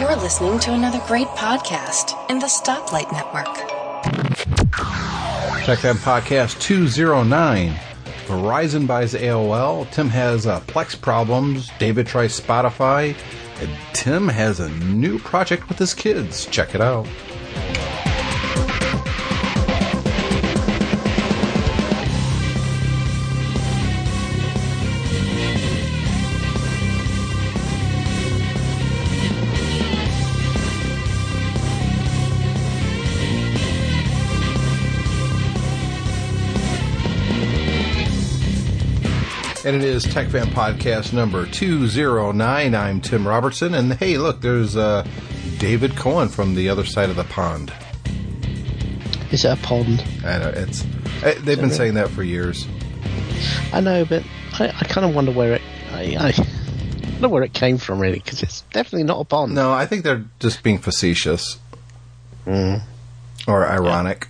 You're listening to another great podcast in the Stoplight Network. Tech Fan podcast 209. Verizon buys AOL. Tim has uh, Plex problems. David tries Spotify. And Tim has a new project with his kids. Check it out. And it is Tech Fan Podcast number 209. I'm Tim Robertson. And hey, look, there's uh, David Cohen from the other side of the pond. Is it a pond? I know, it's, uh, they've been it? saying that for years. I know, but I, I kind of wonder where it. I, I wonder where it came from, really, because it's definitely not a pond. No, I think they're just being facetious Mm. or ironic.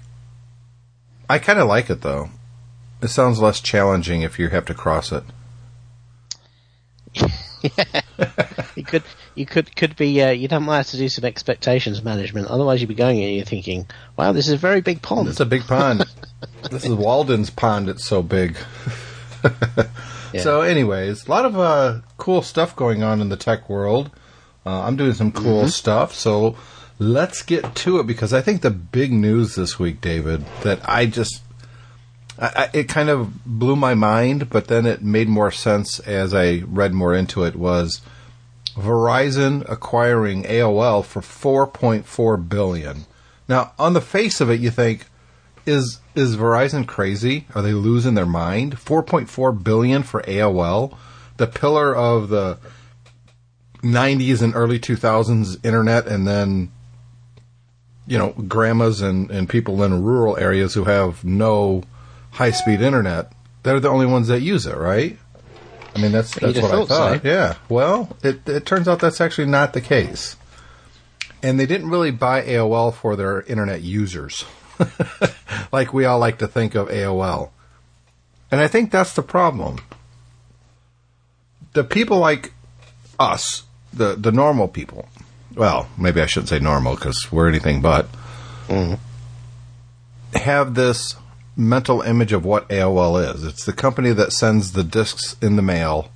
I kind of like it, though. It sounds less challenging if you have to cross it. You could, you could, could be. Uh, you don't have to do some expectations management. Otherwise, you'd be going in and you're thinking, "Wow, this is a very big pond." It's a big pond. this is Walden's pond. It's so big. Yeah. So, anyways, a lot of uh, cool stuff going on in the tech world. Uh, I'm doing some Mm-hmm. cool stuff. So, let's get to it because I think the big news this week, David, that I just. I, it kind of blew my mind, but then it made more sense as I read more into it. Was Verizon acquiring AOL for 4.4 billion? Now, on the face of it, you think, is is Verizon crazy? Are they losing their mind? 4.4 billion for AOL, the pillar of the 90s and early 2000s internet and then you know, grandmas and and people in rural areas who have no high-speed internet. They're the only ones that use it, right? I mean, that's that's what I thought so. Yeah. Well, it it turns out that's actually not the case. And they didn't really buy AOL for their internet users, like we all like to think of AOL. And I think that's the problem. The people like us, the the normal people. Well, maybe I shouldn't say normal because we're anything but. Have this mental image of what AOL is. It's the company that sends the discs in the mail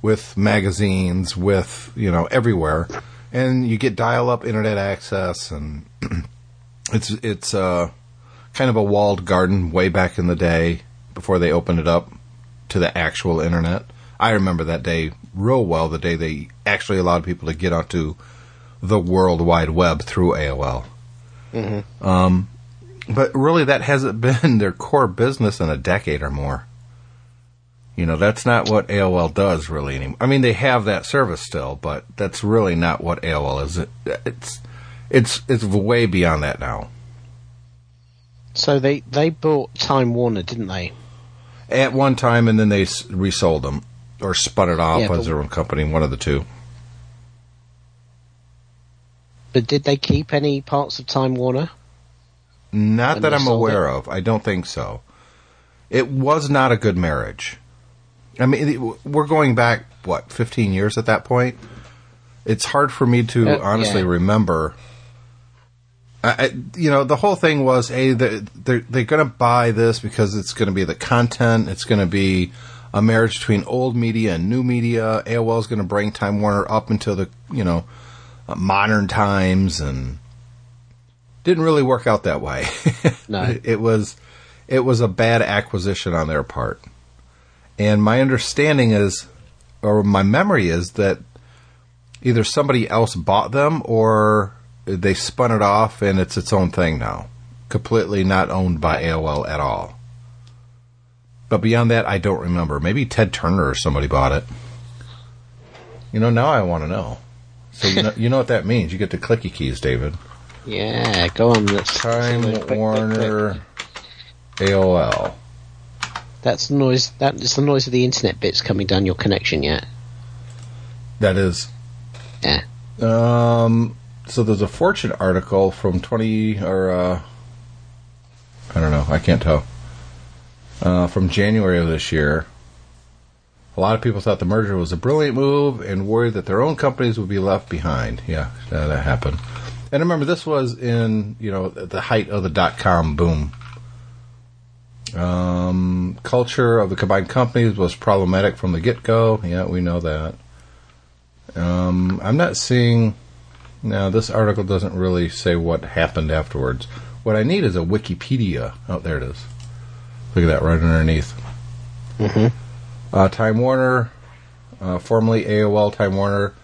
with magazines, with you know everywhere, and you get dial-up internet access, and it's it's uh, kind of a walled garden way back in the day before they opened it up to the actual internet. I remember that day real well, the day they actually allowed people to get onto the World Wide Web through AOL. Um, but really, that hasn't been their core business in a decade or more. You know, that's not what AOL does really anymore. I mean, they have that service still, but that's really not what AOL is. It, it's it's it's way beyond that now. So they they bought Time Warner, didn't they? At one time, and then they resold them or spun it off Yeah, as their own company, one of the two. But did they keep any parts of Time Warner? Not that I'm aware it? of. I don't think so. It was not a good marriage. I mean, it- we're going back what 15 years at that point. It's hard for me to Uh, honestly yeah. remember. I, I, you know, the whole thing was, hey, they're they're, they're going to buy this because it's going to be the content. It's going to be a marriage between old media and new media. AOL is going to bring Time Warner up into the you know uh, modern times and didn't really work out that way. No. it, was it was a bad acquisition on their part. And my understanding is or my memory is that either somebody else bought them or they spun it off and it's its own thing now. Completely not owned by AOL at all. But beyond that, I don't remember. Maybe Ted Turner or somebody bought it. You know, now I want to know. So you know, you know what that means. You get the clicky keys, David. Yeah, go on. Let's Time quick, quick, quick, Warner AOL. That's the noise. That is the noise of the internet bits coming down your connection. Yeah. That is. Yeah. Um. So there's a Fortune article from 20 or uh, I don't know. I can't tell. Uh, from January of this year. A lot of people thought the merger was a brilliant move and worried that their own companies would be left behind. Yeah, that happened. And remember, this was in you know the height of the dot com boom. Um, culture of the combined companies was problematic from the get go. Yeah, we know that. Um, I'm not seeing. Now, this article doesn't really say what happened afterwards. What I need is a Wikipedia. Oh, there it is. Look at that right underneath. Mm-hmm. Uh, Time Warner, uh, formerly AOL Time Warner,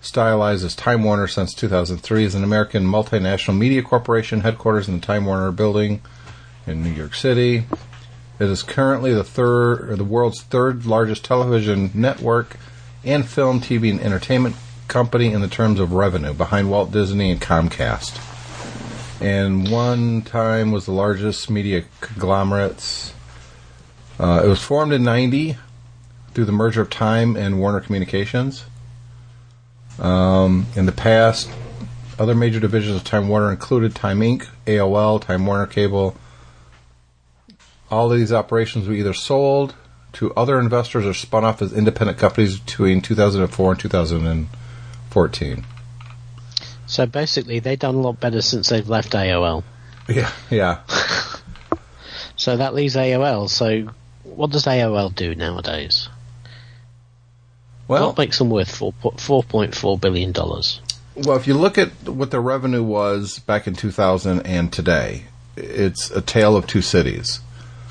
stylized as Time Warner since 2003, is an American multinational media corporation headquarters in the Time Warner building in New York City. It is currently the third, the world's third largest television network and film, TV, and entertainment company in the terms of revenue, behind Walt Disney and Comcast. And one time was the largest media conglomerates. Uh, it was formed in 90 through the merger of Time and Warner Communications. Um, in the past, other major divisions of Time Warner included Time Inc., AOL, Time Warner Cable. All of these operations were either sold to other investors or spun off as independent companies between 2004 and 2014. So basically, they've done a lot better since they've left AOL. Yeah, yeah. So that leaves AOL. So what does AOL do nowadays? Well, what makes them worth four four point four billion dollars? Well, if you look at what their revenue was back in 2000 and today, it's a tale of two cities.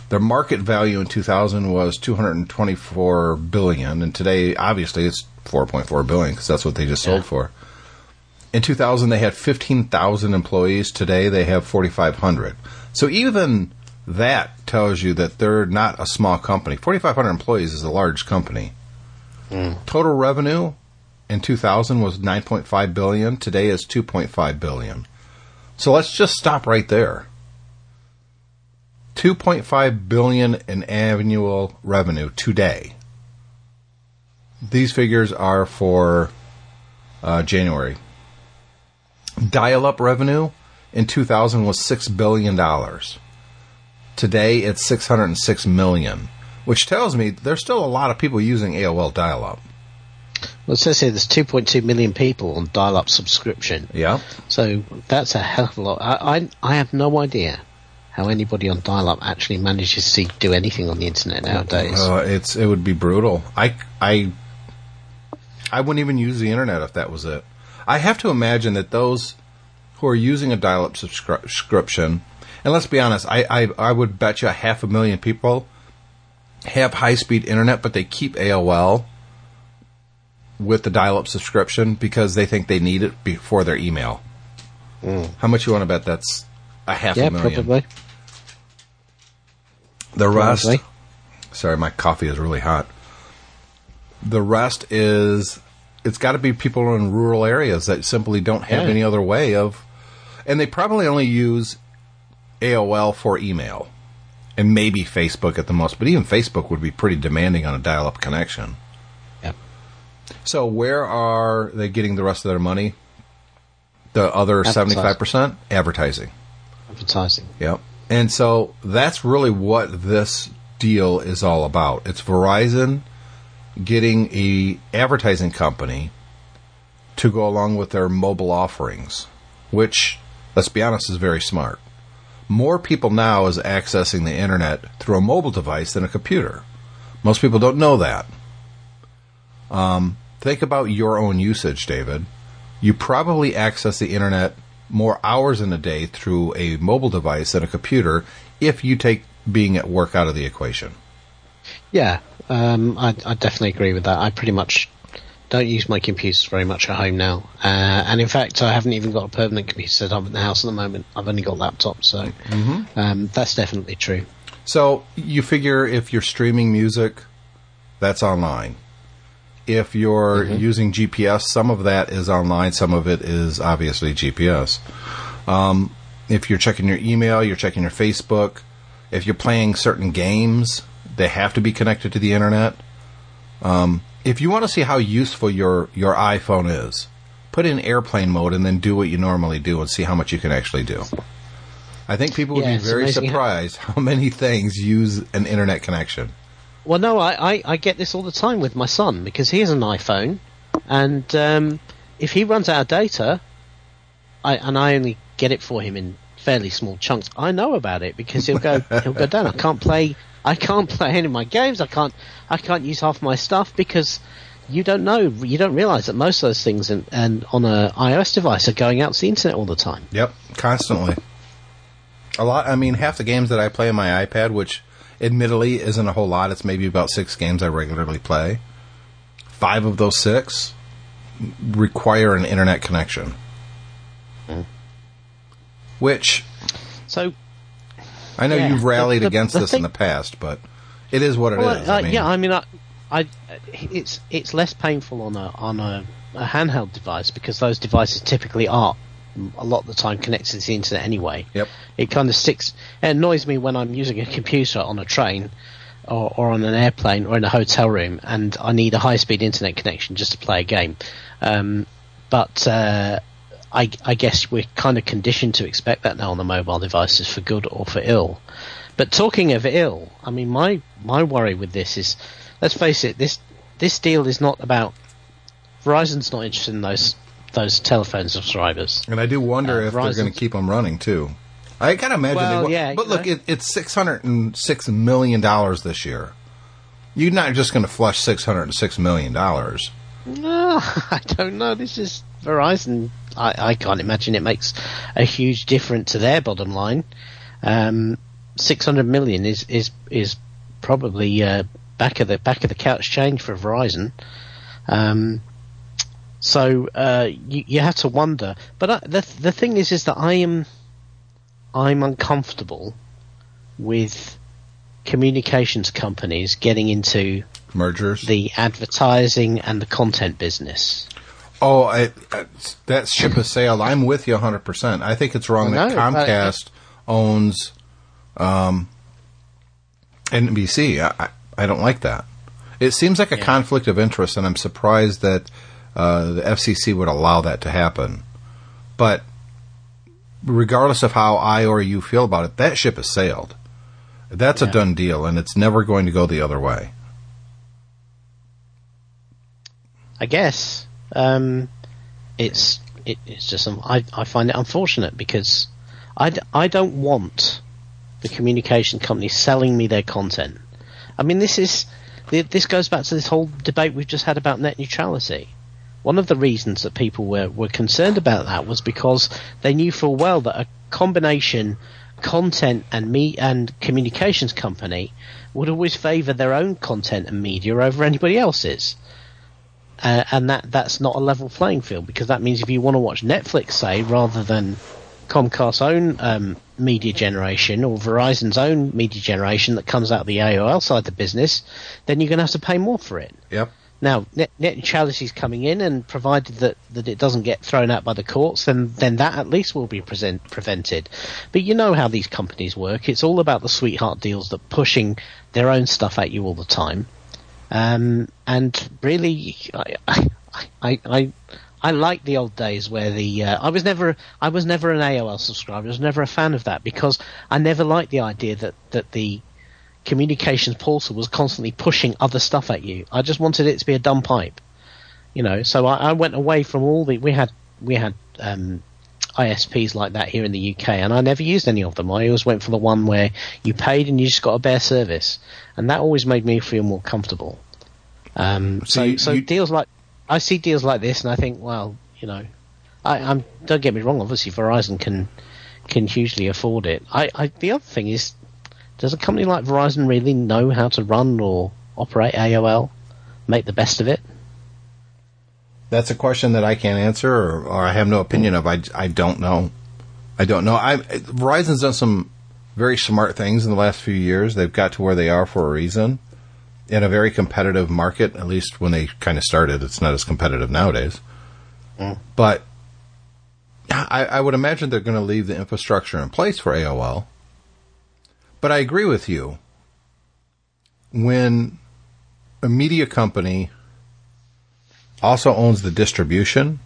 Their market value in 2000 was 224 billion, and today, obviously, it's 4.4 billion because that's what they just sold for. In 2000, they had 15,000 employees. Today, they have 4,500. So even that tells you that they're not a small company. 4,500 employees is a large company. Total revenue in 2000 was 9.5 billion. Today is 2.5 billion. So let's just stop right there. 2.5 billion in annual revenue today. These figures are for uh, January. Dial-up revenue in 2000 was six billion dollars. Today it's 606 million, which tells me there's still a lot of people using AOL dial-up. Well, it says here there's 2.2 million people on dial-up subscription. Yeah. So that's a hell of a lot. I, I, I have no idea how anybody on dial-up actually manages to do anything on the internet nowadays. Uh, it's it would be brutal. I I I wouldn't even use the internet if that was it. I have to imagine that those who are using a dial-up subscri- subscription, and let's be honest, I, I I would bet you a half a million people have high-speed internet, but they keep AOL with the dial-up subscription because they think they need it before their email. Hmm. How much you want to bet that's a half yeah, a million? probably. The rest. Probably. Sorry, my coffee is really hot. The rest is it's got to be people in rural areas that simply don't have Yeah. any other way of, and they probably only use AOL for email, and maybe Facebook at the most. But even Facebook would be pretty demanding on a dial-up connection. Yeah. So where are they getting the rest of their money? The other Advertising. seventy-five percent advertising. Advertising. Yep. And so that's really what this deal is all about. It's Verizon getting a advertising company to go along with their mobile offerings, which let's be honest is very smart. More people now is accessing the internet through a mobile device than a computer. Most people don't know that. Um, think about your own usage, David. You probably access the internet more hours in a day through a mobile device than a computer if you take being at work out of the equation. Yeah, um, I, I definitely agree with that. I pretty much don't use my computers very much at home now, uh, and in fact, I haven't even got a permanent computer set up in the house at the moment. I've only got laptops, so um, that's definitely true. So you figure if you're streaming music, that's online. If you're using GPS, some of that is online, some of it is obviously GPS. Um, if you're checking your email, you're checking your Facebook. If you're playing certain games, they have to be connected to the internet. Um, if you want to see how useful your, your iPhone is, put in airplane mode and then do what you normally do and see how much you can actually do. I think people would Yeah, be very amazing how- surprised how many things use an internet connection. Well, no, I, I, I get this all the time with my son because he has an iPhone, and um, if he runs out of data, I and I only get it for him in fairly small chunks. I know about it because he'll go he'll go down. I can't play I can't play any of my games. I can't I can't use half my stuff because you don't know you don't realize that most of those things and, and on a iOS device are going out to the internet all the time. Yep, constantly. A lot. I mean, half the games that I play on my iPad, which admittedly isn't a whole lot. It's maybe about six games I regularly play. Five of those six require an internet connection. Mm. Which So I know Yeah, you've rallied the- the- against the this in thing- the past, but it is what it is. Well, uh, I mean, yeah, I mean, I, I, it's it's less painful on a on a, a handheld device because those devices typically are a lot of the time connected to the internet anyway. Yep. It kind of sticks. It annoys me when I'm using a computer on a train. Or, or on an airplane or in a hotel room, and I need a high-speed internet connection just to play a game. Um, but uh, I, I guess we're kind of conditioned to expect that now on the mobile devices for good or for ill. But talking of ill, I mean, my my worry with this is, let's face it, this this deal is not about Verizon's not interested in those those telephone subscribers. and I do wonder uh, if they're going to keep them running too. I can imagine. Well, they will. yeah, but look, it, it's six hundred and six million dollars this year. You're not just going to flush six hundred and six million dollars. No, I don't know. This is Verizon. I, I can't imagine it makes a huge difference to their bottom line. Um, Six hundred million is is is probably uh, back of the back of the couch change for Verizon. Um, so uh, you, you have to wonder. But I, the the thing is, is that I am I'm uncomfortable with communications companies getting into Mergers. the advertising and the content business. Oh, I, I, that ship has sailed. I'm with you 100%. I think it's wrong I that know, but- Comcast owns um, NBC. I, I I don't like that. It seems like a conflict of interest, and I'm surprised that uh, the FCC would allow that to happen. But regardless of how I or you feel about it, that ship has sailed. That's a done deal, and it's never going to go the other way. I guess um, it's it, it's just um, I I find it unfortunate because I I don't want the communication company selling me their content. I mean this is this goes back to this whole debate we've just had about net neutrality. One of the reasons that people were, were concerned about that was because they knew full well that a combination content and me and communications company would always favour their own content and media over anybody else's uh, and that that's not a level playing field because that means if you want to watch Netflix, say, rather than Comcast's own um, media generation or Verizon's own media generation that comes out of the AOL side of the business, then you're going to have to pay more for it. Yep. Now, net, net neutrality is coming in, and provided that, that it doesn't get thrown out by the courts, then then that at least will be present, prevented. But you know how these companies work; it's all about the sweetheart deals that pushing their own stuff at you all the time. Um, and really, I, I, I, I, like the old days where the uh, I was never I was never an AOL subscriber. I was never a fan of that because I never liked the idea that that the communications portal was constantly pushing other stuff at you. I just wanted it to be a dumb pipe, you know. So I, I went away from all the we had we had um, ISPs like that here in the UK, and I never used any of them. I always went for the one where you paid and you just got a bare service, and that always made me feel more comfortable. Um, So so you- so you- deals like I see deals like this, and I think, well, you know, I, I'm don't get me wrong. Obviously, Verizon can can hugely afford it. I, I the other thing is, does a company like Verizon really know how to run or operate AOL, make the best of it? That's a question that I can't answer, or, or I have no opinion of. I, I don't know. I don't know. I Verizon's done some very smart things in the last few years. They've got to where they are for a reason, in a very competitive market. At least when they kind of started, it's not as competitive nowadays. Mm. But I, I would imagine they're going to leave the infrastructure in place for AOL. But I agree with you. When a media company also owns the distribution,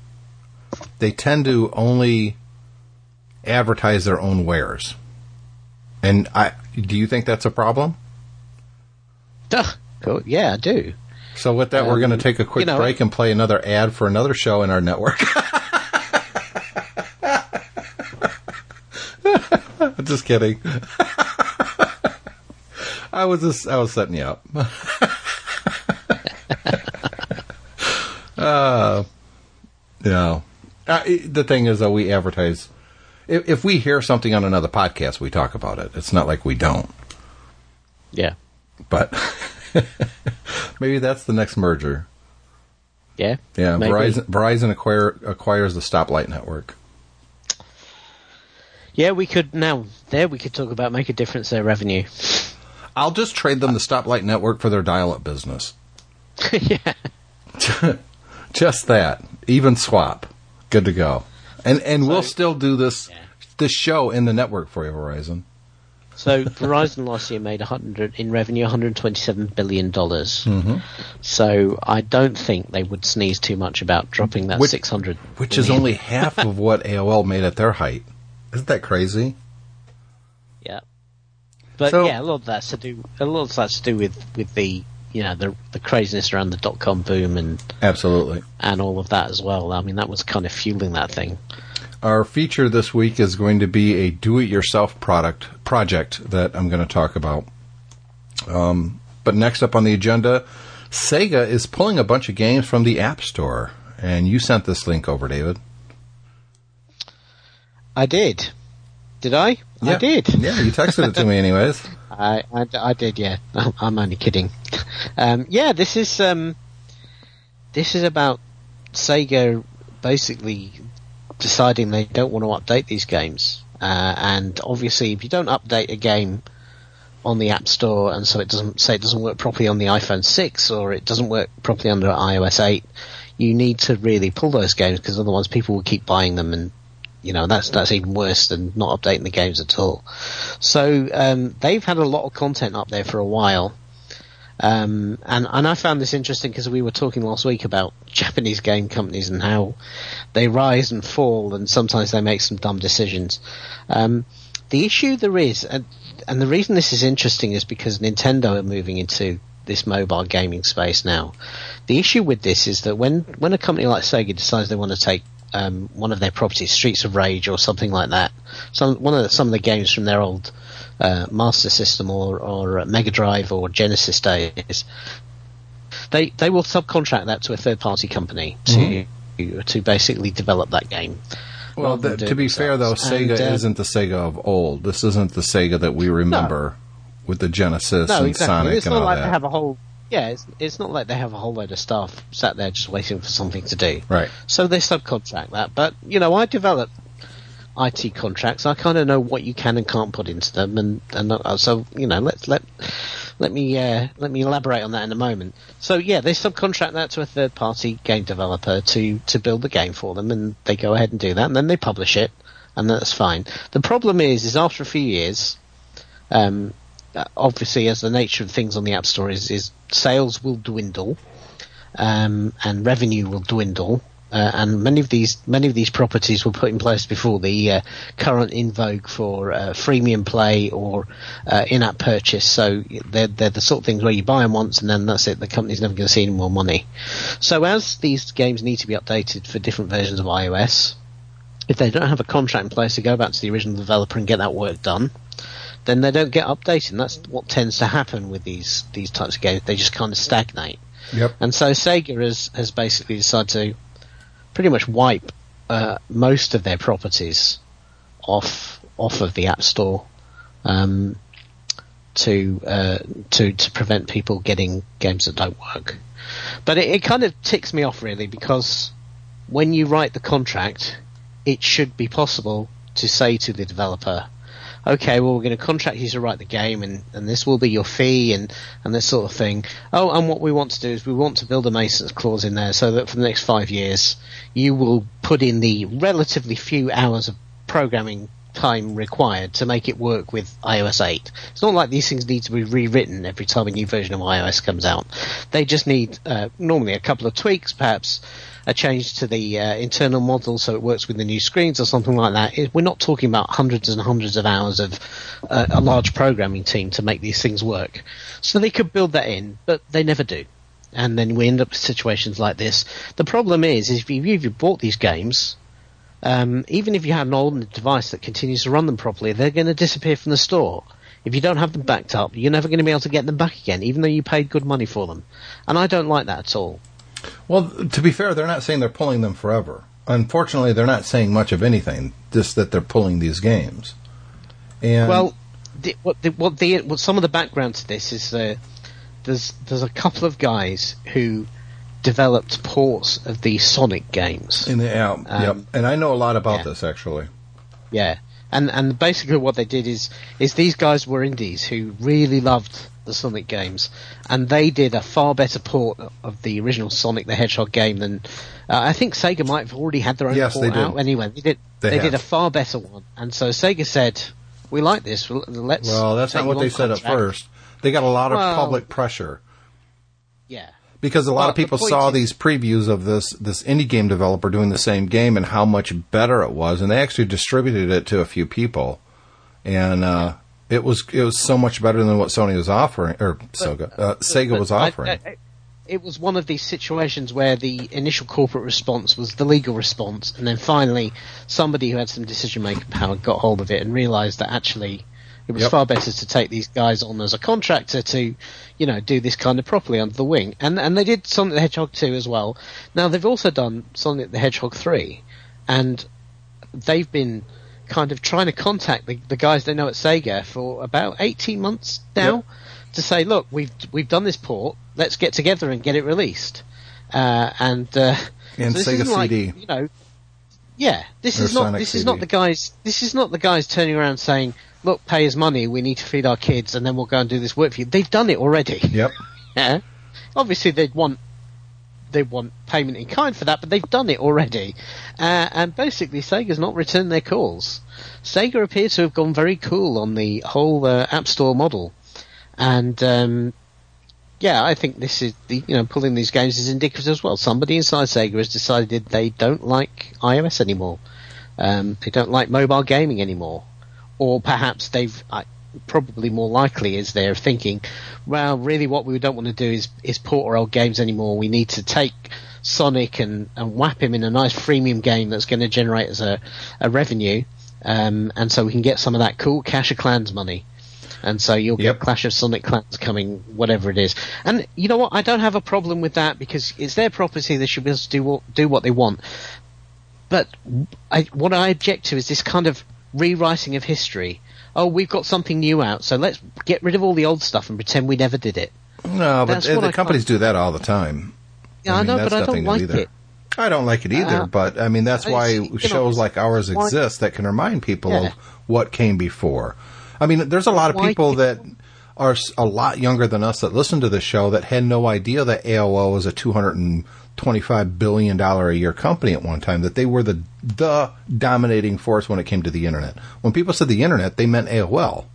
they tend to only advertise their own wares. And I do you think that's a problem? Ugh, Cool. Yeah, I do. So with that, we're going to Um, take a quick you know- break and play another ad for another show in our network. just kidding. I was just I was setting you up. uh, yeah. Uh, the thing is, that we advertise. If, if we hear something on another podcast, we talk about it. It's not like we don't. Yeah. But maybe that's the next merger. Yeah. Yeah, Maybe. Verizon, Verizon acquire, acquires the stoplight network. Yeah, we could now there we could talk about make a difference their revenue. I'll just trade them the stoplight network for their dial-up business. yeah. Just that, even swap, good to go. And and we'll still do this this show in the network for you, Verizon. So Verizon last year made 100 in revenue 127 billion dollars. Mm-hmm. So I don't think they would sneeze too much about dropping that Which- 600 Which is only half of what AOL made at their height. Isn't that crazy? Yeah. But So- yeah, a lot of that's to do. A lot of that's to do with with the you know the the craziness around the dot com boom and Absolutely. and all of that as well. I mean, that was kind of fueling that thing. Our feature this week is going to be a do-it-yourself product project that I'm going to talk about. Um, but next up on the agenda, Sega is pulling a bunch of games from the App Store, and you sent this link over, David. I did. Did I? I did. Yeah, you texted it to me, anyways. I, I, I did, yeah. I'm only kidding. Um, yeah, this is um, this is about Sega basically deciding they don't want to update these games, uh, and obviously, if you don't update a game on the App Store, and so it doesn't say it doesn't work properly on the iPhone 6 or it doesn't work properly under iOS 8, you need to really pull those games because otherwise people will keep buying them and you know that's that's even worse than not updating the games at all. So um, they've had a lot of content up there for a while, um, and and I found this interesting because we were talking last week about Japanese game companies and how they rise and fall, and sometimes they make some dumb decisions. Um, the issue there is, and, and the reason this is interesting is because Nintendo are moving into this mobile gaming space now. The issue with this is that when when a company like Sega decides they want to take um, one of their properties, Streets of Rage or something like that, some one of the, some of the games from their old uh, Master System or or uh, Mega Drive or Genesis days, they they will subcontract that to a third party company to to basically develop that game. Well, rather than th- do to be fair, though. Sega And, uh, isn't the Sega of old. This isn't the Sega that we remember with the Genesis No, and exactly. Sonic it's and not all like that. they have a whole. Yeah, it's, it's not like they have a whole load of staff sat there just waiting for something to do. Right. So they subcontract that. But you know, I develop IT contracts. I kind of know what you can and can't put into them, and and uh, so you know, let's let let me uh, let me elaborate on that in a moment. So yeah, they subcontract that to a third party game developer to to build the game for them, and they go ahead and do that, and then they publish it, and that's fine. The problem is, is after a few years, um, obviously, as the nature of things on the App Store is, is sales will dwindle, um, and revenue will dwindle. Uh, and many of these many of these properties were put in place before the uh, current in vogue for uh, freemium play or uh, in-app purchase. So they're they're the sort of things where you buy them once and then that's it. The company's never going to see any more money. So as these games need to be updated for different versions of iOS, if they don't have a contract in place to go back to the original developer and get that work done, then they don't get updated. And that's what tends to happen with these these types of games. They just kind of stagnate. Yep. And so Sega has has basically decided to pretty much wipe uh, most of their properties off off of the App Store um, to uh, to to prevent people getting games that don't work. But it, it kind of ticks me off really because when you write the contract, it should be possible to say to the developer, okay, well, we're going to contract you to write the game and, and this will be your fee and, and this sort of thing. Oh, and what we want to do is we want to build a maintenance clause in there so that for the next five years, you will put in the relatively few hours of programming time required to make it work with iOS 8. It's not like these things need to be rewritten every time a new version of iOS comes out. They just need uh, normally a couple of tweaks, perhaps a change to the uh, internal model so it works with the new screens or something like that. We're not talking about hundreds and hundreds of hours of uh, a large programming team to make these things work. So they could build that in, but they never do. And then we end up with situations like this. The problem is, is if you've bought these games, um, even if you have an old device that continues to run them properly, they're going to disappear from the store. If you don't have them backed up, you're never going to be able to get them back again, even though you paid good money for them. And I don't like that at all. Well, to be fair, they're not saying they're pulling them forever. Unfortunately, they're not saying much of anything, just that they're pulling these games. And Well, the, what, the, what, the, what some of the background to this is uh, there's there's a couple of guys who developed ports of the Sonic games. in the yeah, yep. Um, And I know a lot about yeah. this actually. Yeah, and and basically what they did is is these guys were indies who really loved the Sonic games, and they did a far better port of the original Sonic the Hedgehog game than uh, I think Sega might have already had their own Yes, port they did. out anyway. They did. They They, did a far better one, and so Sega said, "We like this. Let's." Well, that's not what they said at first. They got a lot of Well- public pressure Yeah. Because a lot Well, of people the saw these previews of this this indie game developer doing the same game and how much better it was, and they actually distributed it to a few people, and uh, it was it was so much better than what Sony was offering or Sega uh, Sega was offering. I- I- it was one of these situations where the initial corporate response was the legal response, and then finally somebody who had some decision making power got hold of it and realised that actually it was Yep. far better to take these guys on as a contractor to, you know, do this kind of properly under the wing. And and they did Sonic the Hedgehog 2 as well. Now they've also done Sonic the Hedgehog 3, and they've been kind of trying to contact the, the guys they know at Sega for about 18 months now Yep. to say, look, we've we've done this port, let's get together and get it released. Uh, and uh, And so Sega isn't like, CD. you know, yeah, this Or is not Sonic this is not the guys this is not the guys turning around saying, look, pay us money, we need to feed our kids, and then we'll go and do this work for you. They've done it already. Yep. Yeah. Obviously, they'd want they want payment in kind for that, but they've done it already. Uh, and basically, Sega's not returned their calls. Sega appears to have gone very cool on the whole uh, App Store model, and um, yeah, I think this is the you know pulling these games is indicative as well. Somebody inside Sega has decided they don't like iOS anymore. Um, they don't like mobile gaming anymore, or perhaps they've. I, probably more likely is they're thinking, well, really what we don't want to do is, is port our old games anymore. We need to take Sonic and, and whap him in a nice freemium game that's going to generate us a, a revenue, um, and so we can get some of that cool Clash of Clans money. And so you'll Yep. get Clash of Sonic Clans coming, whatever it is. And you know what? I don't have a problem with that because it's their property. They should be able to do what, do what they want. But I, what I object to is this kind of rewriting of history. Oh, we've got something new out, so let's get rid of all the old stuff and pretend we never did it. No, but the I companies do that all the time. Yeah, I, know, that's but I don't like either. it. I don't like it either, Uh, but I mean that's I- why you know, shows like ours why- exist that can remind people Yeah. of what came before. I mean, there's a lot of people that are a lot younger than us that listen to the show that had no idea that AOL was a 225 billion dollar a year company at one time. That they were the the dominating force when it came to the internet. When people said the internet, they meant AOL.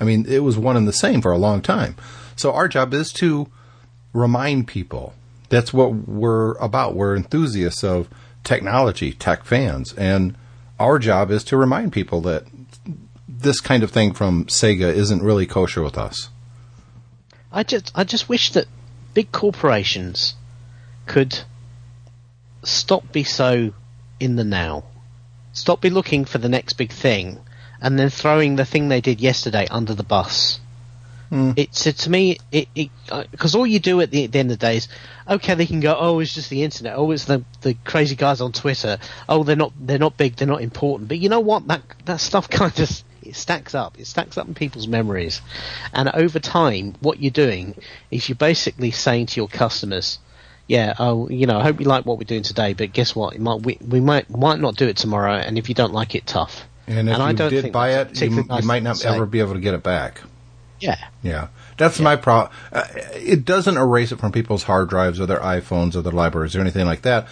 I mean, it was one and the same for a long time. So our job is to remind people. That's what we're about. We're enthusiasts of technology, tech fans, and our job is to remind people that this kind of thing from Sega isn't really kosher with us. I just, I just wish that big corporations could stop be so in the now, stop be looking for the next big thing, and then throwing the thing they did yesterday under the bus. It's it, to me, it because uh, all you do at the, at the end of the day is, okay, they can go, oh, it's just the internet, oh, it's the the crazy guys on Twitter, oh, they're not they're not big, they're not important, but you know what, that that stuff kind of it stacks up, it stacks up in people's memories, and over time, what you're doing is you're basically saying to your customers, yeah, oh, you know, I hope you like what we're doing today, but guess what, might, we we might might not do it tomorrow, and if you don't like it, tough. And if I you don't did buy it, you, you nice might not ever be able to get it back. Yeah. Yeah, that's my problem. Uh, it doesn't erase it from people's hard drives or their iPhones or their libraries or anything like that.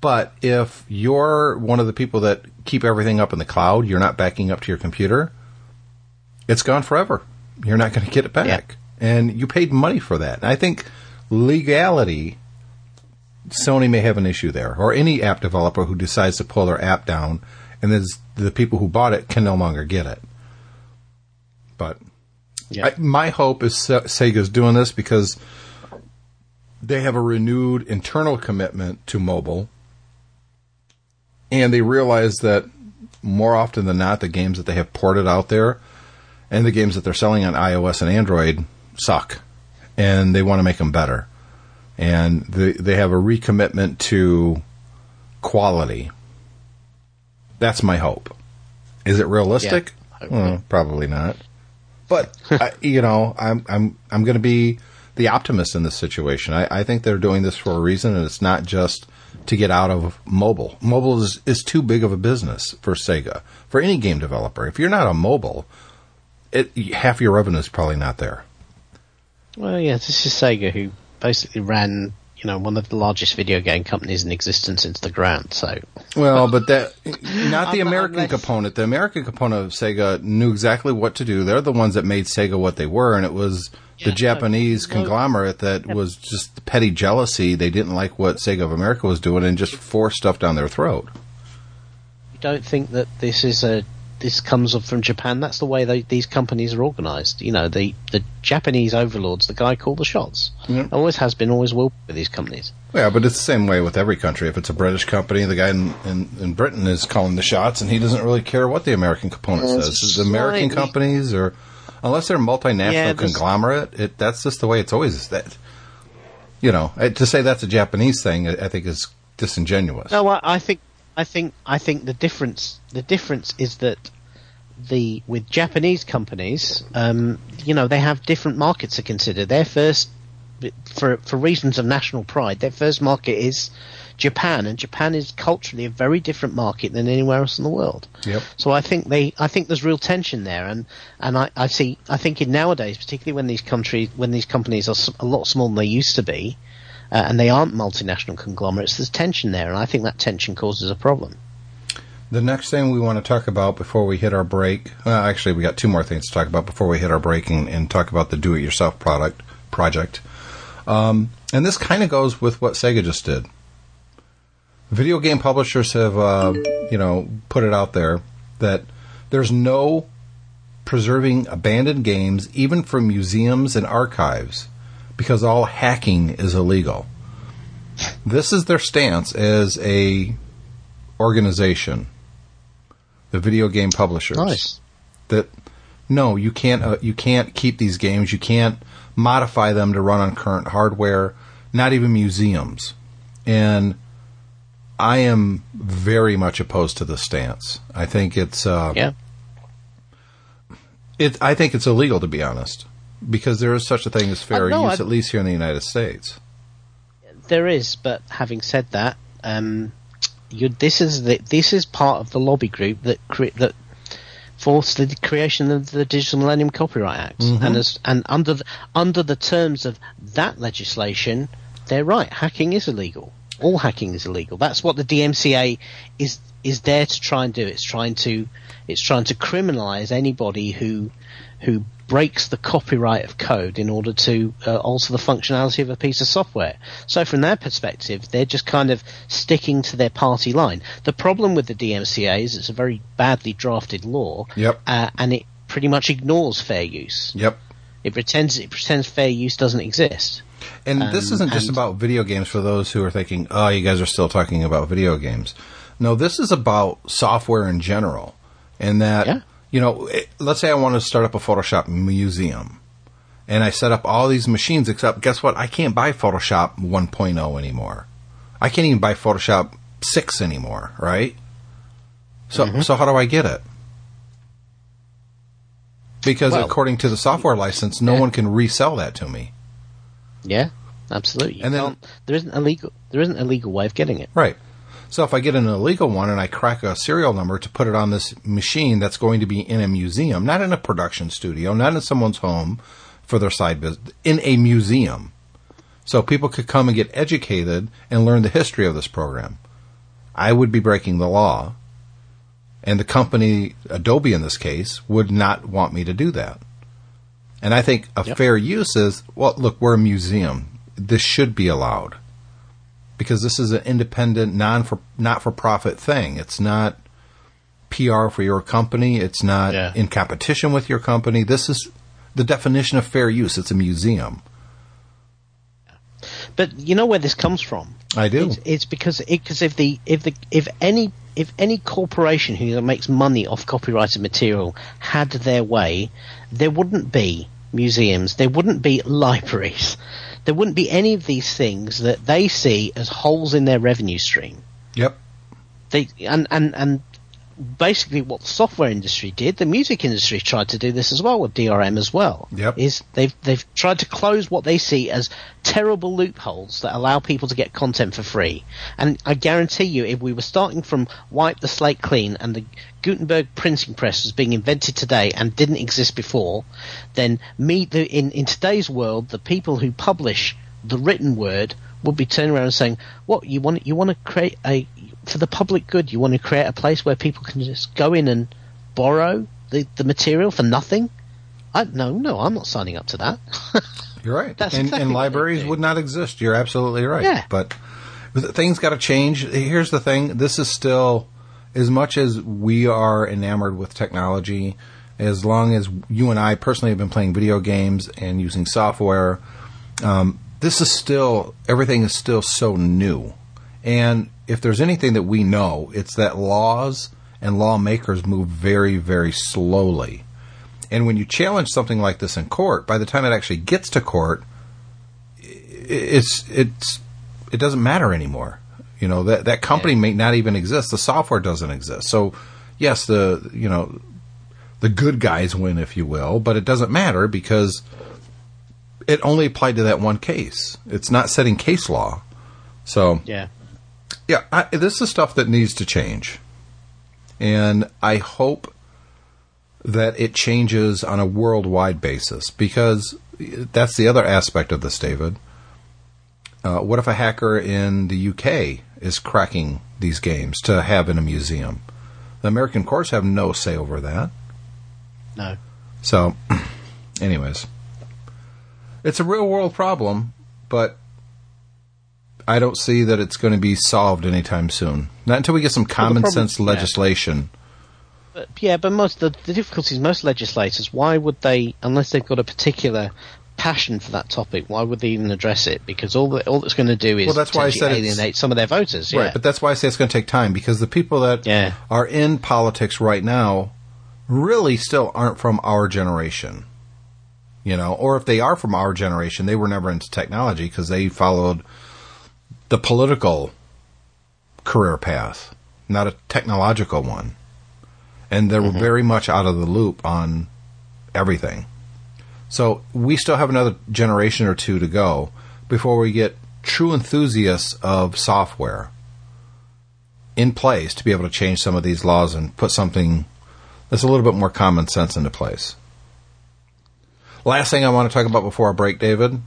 But if you're one of the people that keep everything up in the cloud, you're not backing up to your computer, it's gone forever. You're not going to get it back. And you paid money for that. And I think legality, Sony may have an issue there, or any app developer who decides to pull their app down, and then the people who bought it can no longer get it. But Yeah. I, my hope is Se- Sega's doing this because they have a renewed internal commitment to mobile, and they realize that more often than not, the games that they have ported out there and the games that they're selling on iOS and Android suck, and they want to make them better. And they they have a recommitment to quality. That's my hope. Is it realistic? Yeah, Well, hmm, probably not. But I, you know, I'm I'm I'm going to be the optimist in this situation. I, I think they're doing this for a reason, and it's not just to get out of mobile. Mobile is is too big of a business for Sega for any game developer. If you're not on mobile, it half your revenue is probably not there. Well, yeah, this is Sega who basically ran, you know, one of the largest video game companies in existence into the ground. So, Well, but that not the American I'm component. The American component of Sega knew exactly what to do. They're the ones that made Sega what they were, and it was the Japanese no- conglomerate that was just petty jealousy. They didn't like what Sega of America was doing and just forced stuff down their throat. you don't think that this is a this comes from Japan? That's the way they, these companies are organised. You know, the the Japanese overlords, the guy called the shots. Yeah. Always has been, always will be with these companies. Yeah, but it's the same way with every country. If it's a British company, the guy in, in, in Britain is calling the shots, and he doesn't really care what the American component Well, says. The American companies, or unless they're multinational Yeah, conglomerate, it, that's just the way it's always. That you know, to say that's a Japanese thing, I I think is disingenuous. No, I, I think I think I think the difference the difference is that the with Japanese companies, um, you know, they have different markets to consider. Their first, for for reasons of national pride, their first market is Japan, and Japan is culturally a very different market than anywhere else in the world. Yep. So I think they, I think there's real tension there, and and I, I see, I think in nowadays, particularly when these countries, when these companies are a lot smaller than they used to be, uh, and they aren't multinational conglomerates, there's tension there, and I think that tension causes a problem. The next thing we want to talk about before we hit our break, well, actually, we got two more things to talk about before we hit our break and, and talk about the do-it-yourself product project. Um, and this kind of goes with what Sega just did. Video game publishers have, uh, you know, put it out there that there's no preserving abandoned games, even from museums and archives, because all hacking is illegal. This is their stance as a organization, the video game publishers. Nice. That no, you can't. Uh, you can't keep these games. You can't modify them to run on current hardware. Not even museums. And I am very much opposed to this stance. I think it's. Uh, Yeah. It. I think it's illegal to be honest, because there is such a thing as fair Uh, use, I- at least here in the United States. There is, but having said that, um, you, this is the, this is part of the lobby group that cre- that forced the creation of the Digital Millennium Copyright Act, mm-hmm. and as and under the, under the terms of that legislation, they're right. Hacking is illegal. All hacking is illegal. That's what the DMCA is is there to try and do. It's trying to it's trying to criminalize anybody who who breaks the copyright of code in order to uh, alter the functionality of a piece of software. So from their perspective, they're just kind of sticking to their party line. The problem with the DMCA is it's a very badly drafted law, Yep. uh, and it pretty much ignores fair use. Yep. It pretends it pretends fair use doesn't exist. And this Um, isn't just about video games for those who are thinking, oh, you guys are still talking about video games. No, this is about software in general. And that, Yeah. You know, it, let's say I want to start up a Photoshop museum. And I set up all these machines, except guess what? I can't buy Photoshop 1.0 anymore. I can't even buy Photoshop 6 anymore, right? So, Mm-hmm. so how do I get it? Because Well- according to the software license, no Yeah. one can resell that to me. Yeah, absolutely. You And then- there isn't a legal there isn't a legal way of getting it. Right. So if I get an illegal one and I crack a serial number to put it on this machine that's going to be in a museum, not in a production studio, not in someone's home for their side business, in a museum. So people could come and get educated and learn the history of this program. I would be breaking the law. And the company, Adobe in this case, would not want me to do that. And I think a Yep. fair use is, well, look, we're a museum. This should be allowed. Because this is an independent, non for not for profit thing. It's not PR for your company. It's not Yeah. in competition with your company. This is the definition of fair use. It's a museum. But you know where this comes from? I do. It's, it's because because if the if the if any if any corporation who makes money off copyrighted material had their way, there wouldn't be museums, there wouldn't be libraries, there wouldn't be any of these things that they see as holes in their revenue stream. Yep. They and and and basically what the software industry did, the music industry tried to do this as well with DRM as well. Yep. Is they've they've tried to close what they see as terrible loopholes that allow people to get content for free. And I guarantee you, if we were starting from wipe the slate clean and the Gutenberg printing press was being invented today and didn't exist before, then me the, in in today's world, the people who publish the written word would be turning around and saying, "What you want? You want to create a for the public good? You want to create a place where people can just go in and borrow the, the material for nothing?" I, no, no, I'm not signing up to that. You're right. That's and, exactly and libraries would not exist. You're absolutely right. Yeah. But things got to change. Here's the thing. This is still, as much as we are enamored with technology, as long as you and I personally have been playing video games and using software, um, this is still, everything is still so new. And if there's anything that we know, it's that laws and lawmakers move very, very slowly. And when you challenge something like this in court, by the time it actually gets to court, it's it's it doesn't matter anymore. You know that that company may not even exist. The software doesn't exist. So yes, the you know the good guys win, if you will, but it doesn't matter because it only applied to that one case. It's not setting case law. So yeah. Yeah, I, this is stuff that needs to change, and I hope that it changes on a worldwide basis because that's the other aspect of this, David. Uh, what if a hacker in the UK is cracking these games to have in a museum? The American courts have no say over that. No. So, anyways, it's a real world problem, but I don't see that it's going to be solved anytime soon. Not until we get some common problem- sense yeah. legislation. But, yeah, but most the, the difficulty is most legislators. Why would they, unless they've got a particular passion for that topic, why would they even address it? Because all the, all it's going to do is Well, that's why I said alienate some of their voters. Yeah. Right, but that's why I say it's going to take time because the people that Yeah. are in politics right now really still aren't from our generation. You know, or if they are from our generation, they were never into technology because they followed the political career path, not a technological one. And they're very much out of the loop on everything. So we still have another generation or two to go before we get true enthusiasts of software in place to be able to change some of these laws and put something that's a little bit more common sense into place. Last thing I want to talk about before I break, David.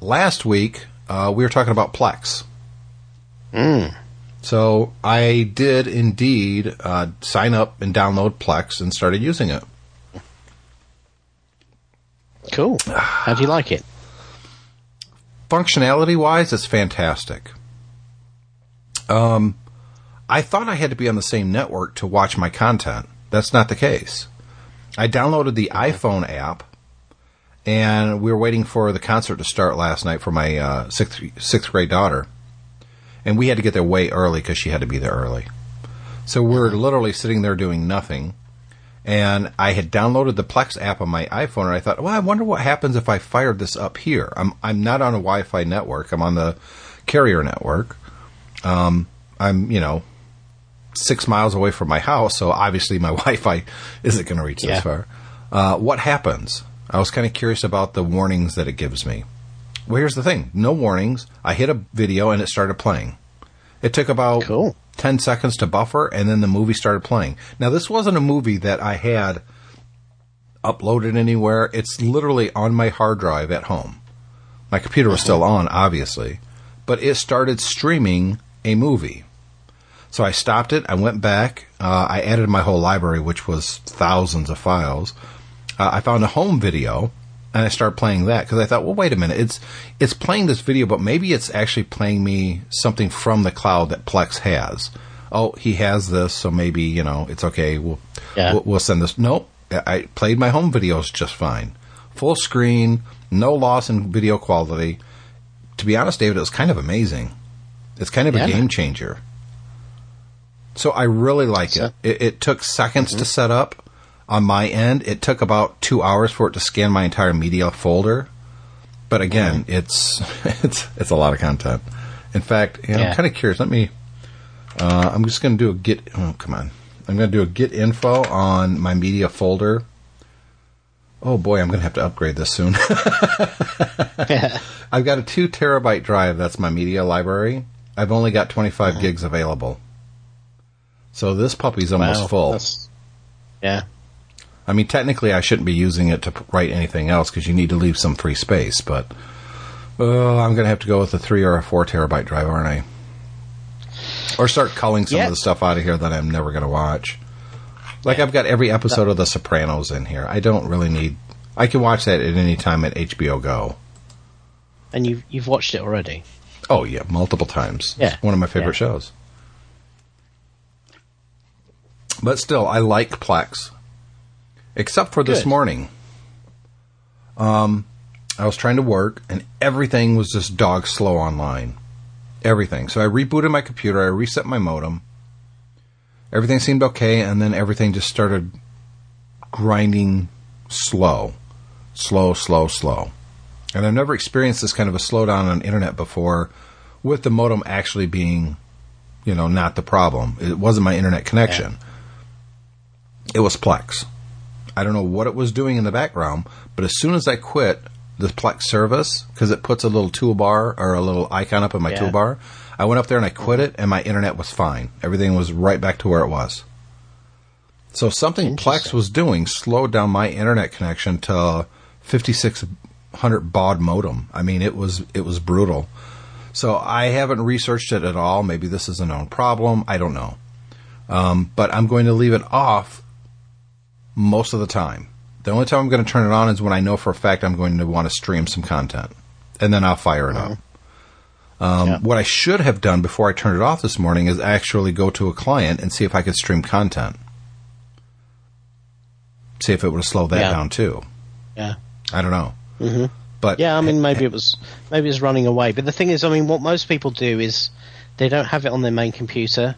Last week, uh, we were talking about Plex. So I did indeed uh, sign up and download Plex and started using it. cool. How do you like it? functionality wise, it's fantastic. Um, I thought I had to be on the same network to watch my content. That's not the case. I downloaded the iPhone app, and we were waiting for the concert to start last night for my uh, sixth sixth grade daughter, and we had to get there way early because she had to be there early. So we're literally sitting there doing nothing. And I had downloaded the Plex app on my iPhone, and I thought, well, I wonder what happens if I fired this up here. I'm I'm not on a Wi-Fi network. I'm on the carrier network. Um, I'm you know six miles away from my house, so obviously my Wi-Fi isn't going to reach Yeah. this far. Uh, what happens? I was kind of curious about the warnings that it gives me. Well, here's the thing: no warnings. I hit a video and it started playing. It took about Cool. 10 seconds to buffer, and then the movie started playing. Now, this wasn't a movie that I had uploaded anywhere. It's literally on my hard drive at home. My computer was still on, obviously, but it started streaming a movie. So I stopped it. I went back. Uh, I added my whole library, which was thousands of files. Uh, I found a home video, and I started playing that because I thought, well, wait a minute, it's it's playing this video, but maybe it's actually playing me something from the cloud that Plex has. Oh, he has this, so maybe you know it's okay. We'll Yeah. we'll, we'll send this. Nope, I played my home videos just fine, full screen, no loss in video quality. To be honest, David, it was kind of amazing. It's kind of Yeah. a game changer. So I really like So- it. it. It took seconds to set up on my end. It took about two hours for it to scan my entire media folder. But again, it's it's it's a lot of content. In fact, you know, I'm kind of curious. Let me. Uh, I'm just going to do a git. Oh, come on. I'm going to do a Get Info on my media folder. Oh boy, I'm going to have to upgrade this soon. yeah. I've got a two terabyte drive. That's my media library. I've only got 25 Uh-huh. gigs available. So this puppy's almost Wow, full. that's- Yeah. I mean, technically, I shouldn't be using it to write anything else because you need to leave some free space. But uh, I'm going to have to go with a three or a four terabyte drive, aren't I? Or start culling some Yeah. of the stuff out of here that I'm never going to watch. Like I've got every episode of The Sopranos in here. I don't really need. I can watch that at any time at HBO Go. And you've you've watched it already. Oh yeah, multiple times. Yeah. It's one of my favorite Yeah. shows. But still, I like Plex. Except for this Good. morning. Um, I was trying to work and everything was just dog slow online. Everything. So I rebooted my computer, I reset my modem. Everything seemed okay, and then everything just started grinding slow. Slow, slow, slow. And I've never experienced this kind of a slowdown on internet before with the modem actually being, you know, not the problem. It wasn't my internet connection. It was Plex. I don't know what it was doing in the background, but as soon as I quit the Plex service, because it puts a little toolbar or a little icon up in my Yeah. toolbar, I went up there and I quit it, and my internet was fine. Everything was right back to where it was. So something Plex was doing slowed down my internet connection to 5600 baud modem. I mean, it was it was brutal. So I haven't researched it at all. Maybe this is a known problem. I don't know. Um, but I'm going to leave it off most of the time. The only time I'm going to turn it on is when I know for a fact I'm going to want to stream some content, and then I'll fire it up. Um, Yeah. What I should have done before I turned it off this morning is actually go to a client and see if I could stream content. See if it would have slowed that Yeah. down too. Yeah. I don't know. Mm-hmm. But Yeah, I mean, maybe it was maybe it was running away. But the thing is, I mean, what most people do is they don't have it on their main computer.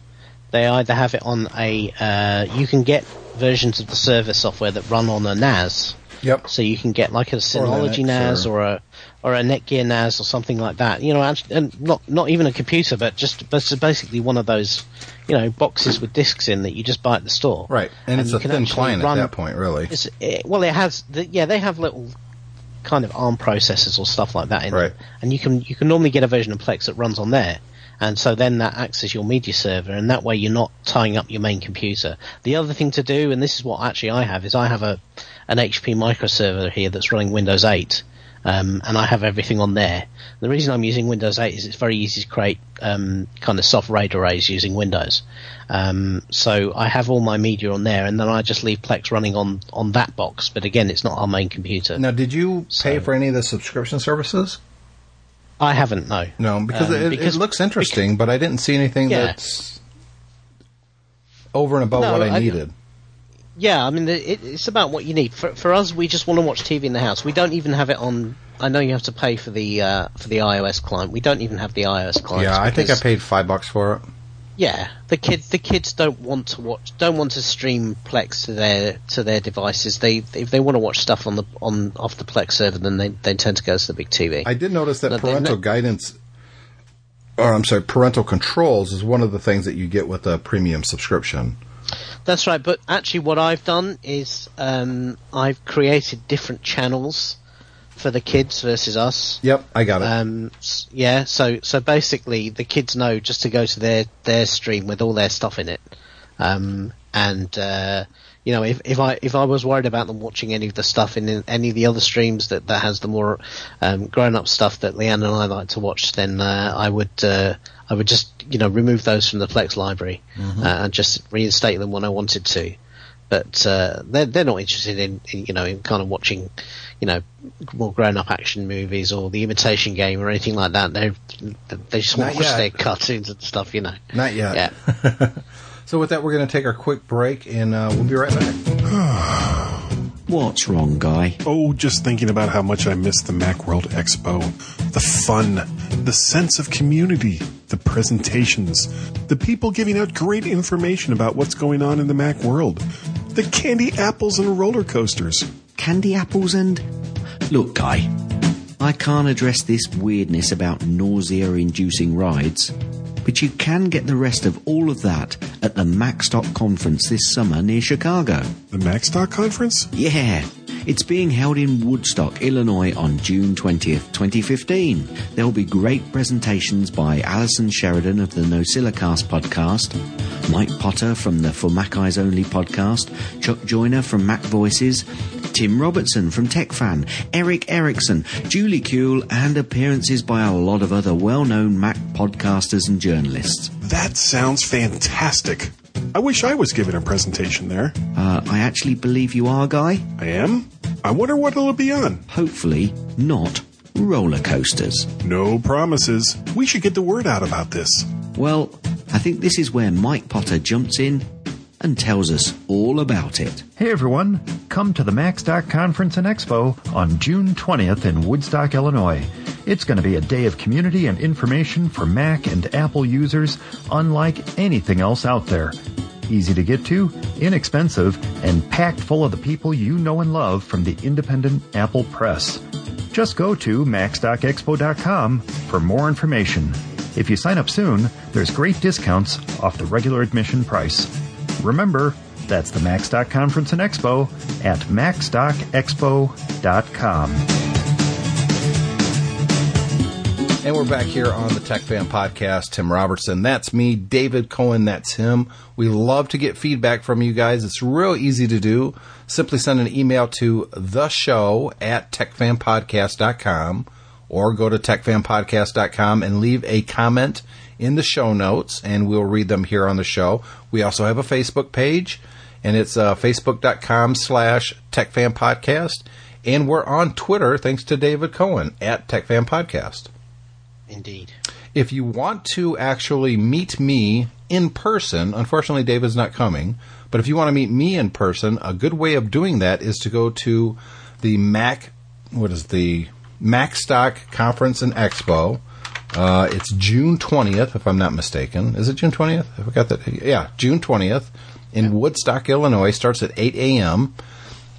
They either have it on a. Uh, you can get versions of the server software that run on a NAS. Yep. So you can get like a Synology Linux, NAS or- or a or a Netgear NAS or something like that. You know, and not not even a computer, but just but basically one of those, you know, boxes with discs in that you just buy at the store. Right, and, it's you a can thin client run- at that point, really. It's, it, well, it has. The, yeah, they have little kind of ARM processors or stuff like that in Right. it, and you can you can normally get a version of Plex that runs on there, and so then that acts as your media server, and that way you're not tying up your main computer. The other thing to do, and this is what actually I have, is I have a an HP microserver here that's running Windows 8. Um, and I have everything on there. The reason I'm using Windows 8 is it's very easy to create um, kind of soft RAID arrays using Windows. Um, so I have all my media on there, and then I just leave Plex running on, on that box. But again, it's not our main computer. Now, did you pay So- for any of the subscription services? I haven't, no. No, because, Um, it, because- it looks interesting, but I didn't see anything Yeah. that's over and above No, what I, I- needed. Yeah, I mean, it, it's about what you need. For, for us, we just want to watch TV in the house. We don't even have it on. I know you have to pay for the uh, for the iOS client. We don't even have the iOS client. Yeah, I think I paid five bucks for it. Yeah, the kids the kids don't want to watch don't want to stream Plex to their to their devices. They if they want to watch stuff on the on off the Plex server, then they they tend to go to the big TV. I did notice that No, parental no- guidance, or I'm sorry, parental controls is one of the things that you get with a premium subscription. That's right. But actually, what I've done is um, I've created different channels for the kids versus us. Yep, I got it. Um, yeah, so so basically, the kids know just to go to their their stream with all their stuff in it, um, and uh, you know, if if I if I was worried about them watching any of the stuff in any of the other streams that that has the more um, grown up stuff that Leanne and I like to watch, then uh, I would uh, I would just you know remove those from the Plex library uh, and just reinstate them when I wanted to. But uh, they're they're not interested in, in you know in kind of watching you know more grown up action movies or the Imitation Game or anything like that. They they just want to watch yet. their cartoons and stuff. You know. Not yet. Yeah. So with that, we're going to take our quick break, and uh, we'll be right back. What's wrong, Guy? Oh, just thinking about how much I miss the Macworld Expo. The fun, the sense of community, the presentations, the people giving out great information about what's going on in the Mac world, the candy apples and roller coasters. Candy apples and. Look, Guy, I can't address this weirdness about nausea inducing rides, but you can get the rest of all of that at the Macstock conference this summer near Chicago. The Macstock Conference? Yeah. It's being held in Woodstock, Illinois on June 20th, 2015. There will be great presentations by Alison Sheridan of the NosillaCast podcast, Mike Potter from the For Mac Eyes Only podcast, Chuck Joiner from Mac Voices, Tim Robertson from TechFan, Eric Erickson, Julie Kuhl, and appearances by a lot of other well-known Mac podcasters and journalists. That sounds fantastic. I wish I was giving a presentation there. Uh, I actually believe you are, Guy. I am? I wonder what it'll be on. Hopefully not roller coasters. No promises. We should get the word out about this. Well, I think this is where Mike Potter jumps in and tells us all about it. Hey everyone, come to the MacStock Conference and Expo on June 20th in Woodstock, Illinois. It's going to be a day of community and information for Mac and Apple users unlike anything else out there. Easy to get to, inexpensive, and packed full of the people you know and love from the independent Apple press. Just go to MacStockExpo.com for more information. If you sign up soon, there's great discounts off the regular admission price. Remember, that's the Macstock Conference and Expo at macstockexpo.com. And we're back here on the Tech Fan Podcast. Tim Robertson, that's me. David Cohen, that's him. We love to get feedback from you guys. It's real easy to do. Simply send an email to the show at techfanpodcast.com or go to techfanpodcast.com and leave a comment in the show notes and we'll read them here on the show. We also have a Facebook page and it's uh, facebook.com slash techfanpodcast. And we're on Twitter thanks to David Cohen at techfanpodcast. Indeed. If you want to actually meet me in person, unfortunately David's not coming, but if you want to meet me in person, a good way of doing that is to go to the Mac, what is the Macstock Conference and Expo. Uh, it's June 20th, if I'm not mistaken. Is it June 20th? I forgot that. Yeah, June 20th in Woodstock, Illinois. Starts at 8 a.m.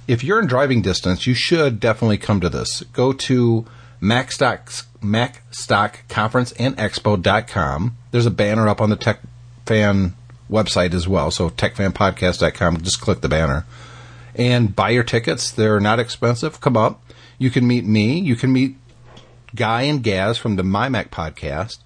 If you're in driving distance, you should definitely come to this. Go to Macstock, Macstock Conference and Expo.com. There's a banner up on the Tech Fan website as well. So techfanpodcast.com. Just click the banner and buy your tickets. They're not expensive. Come up. You can meet me. You can meet Guy and Gaz from the MyMac podcast.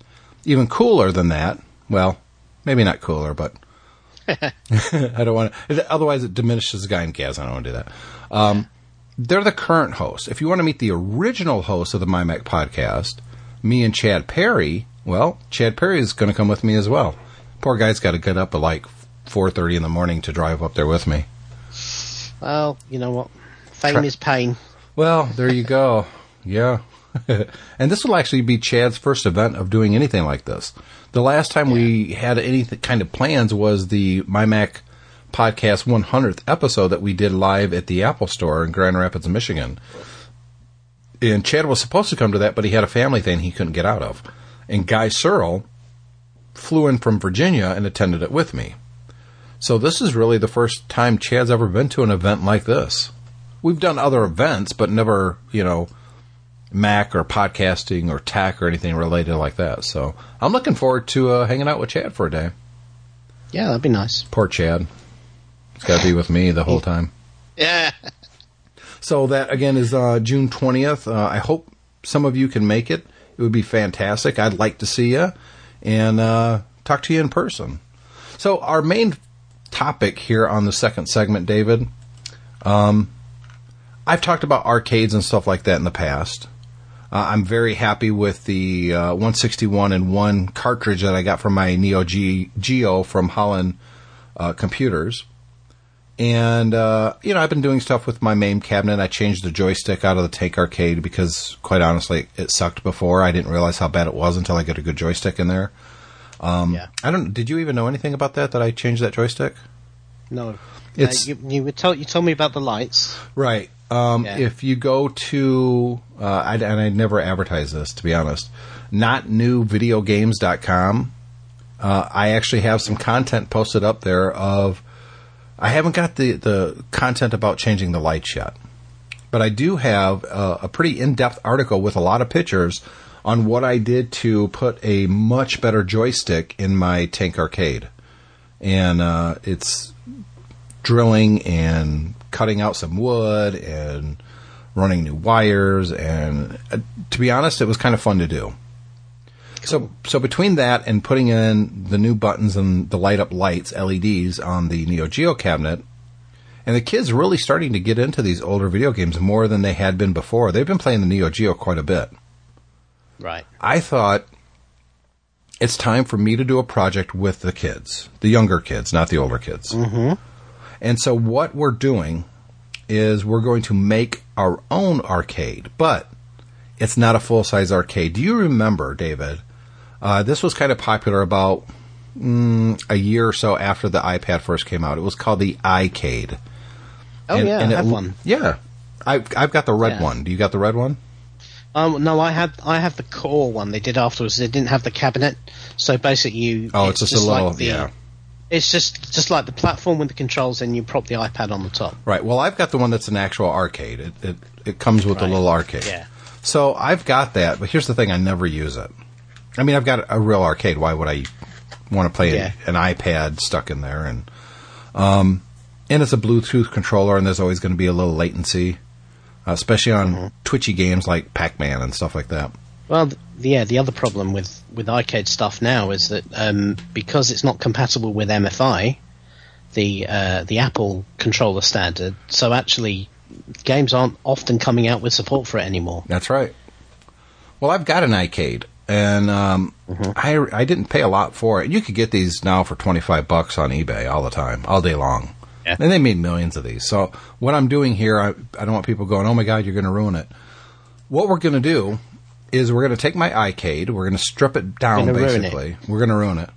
Even cooler than that. Well, maybe not cooler, but I don't want to. Otherwise, it diminishes Guy and Gaz. I don't want to do that. Um, they're the current hosts. If you want to meet the original host of the MyMac podcast, me and Chad Perry, well, Chad Perry is going to come with me as well. Poor guy's got to get up at like 4.30 in the morning to drive up there with me. Well, you know what? Fame Try- is pain. Well, there you go. Yeah. and this will actually be Chad's first event of doing anything like this. The last time we had any th- kind of plans was the MyMac podcast 100th episode that we did live at the Apple Store in Grand Rapids, Michigan. And Chad was supposed to come to that, but he had a family thing he couldn't get out of. And Guy Serle flew in from Virginia and attended it with me. So this is really the first time Chad's ever been to an event like this. We've done other events, but never, you know, Mac or podcasting or tech or anything related like that. So I'm looking forward to uh, hanging out with Chad for a day. Yeah, that'd be nice. Poor Chad. He's got to be with me the whole time. Yeah. So that again is uh, June 20th. Uh, I hope some of you can make it. It would be fantastic. I'd like to see you and uh, talk to you in person. So our main topic here on the second segment, David. Um, I've talked about arcades and stuff like that in the past. Uh, I'm very happy with the uh, 161 and 1 cartridge that I got from my Neo G- Geo from Holland uh, Computers. And, uh, you know, I've been doing stuff with my MAME cabinet. I changed the joystick out of the Tank Arcade because, quite honestly, it sucked before. I didn't realize how bad it was until I got a good joystick in there. Um, yeah. I don't. Did you even know anything about that? That I changed that joystick? No. It's- uh, you, you were told you told me about the lights. Right. Um, Yeah. If you go to, uh, I, and I never advertise this to be honest, notnewvideogames.com, uh, I actually have some content posted up there of, I haven't got the, the content about changing the lights yet, but I do have a, a pretty in-depth article with a lot of pictures on what I did to put a much better joystick in my Tank Arcade. And, uh, it's, drilling and cutting out some wood and running new wires and uh, to be honest it was kind of fun to do so so between that and putting in the new buttons and the light up lights LEDs on the Neo Geo cabinet and the kids really starting to get into these older video games more than they had been before they've been playing the Neo Geo quite a bit Right. I thought it's time for me to do a project with the kids, the younger kids, not the older kids. Mm-hmm. And so what we're doing is we're going to make our own arcade, but it's not a full size arcade. Do you remember, David? Uh, this was kind of popular about mm, a year or so after the iPad first came out. It was called the iCade. Oh And- yeah, and I have it- one. Yeah, I've I've got the red Yeah. one. Do you got the red one? Um, no, I had I have the core one they did afterwards. They didn't have the cabinet, so basically you. Oh, it's, just, a like little the- yeah. It's just just like the platform with the controls, and you prop the iPad on the top. Right. Well, I've got the one that's an actual arcade. It it, it comes with Right. a little arcade. Yeah. So I've got that, but here's the thing: I never use it. I mean, I've got a real arcade. Why would I want to play Yeah. an, an iPad stuck in there? And um, and it's a Bluetooth controller, and there's always going to be a little latency, uh, especially on Mm-hmm. twitchy games like Pac-Man and stuff like that. Well, th- yeah. The other problem with with arcade stuff now is that um, because it's not compatible with MFI, the uh, the Apple controller standard. So actually, games aren't often coming out with support for it anymore. That's right. Well, I've got an arcade, and um, I I didn't pay a lot for it. You could get these now for twenty five bucks on eBay all the time, all day long. Yeah. And they made millions of these. So what I'm doing here, I, I don't want people going, "Oh my God, you're going to ruin it." What we're going to do is we're going to take my iCade, we're going to strip it down, ruin it. basically. We're going to ruin it,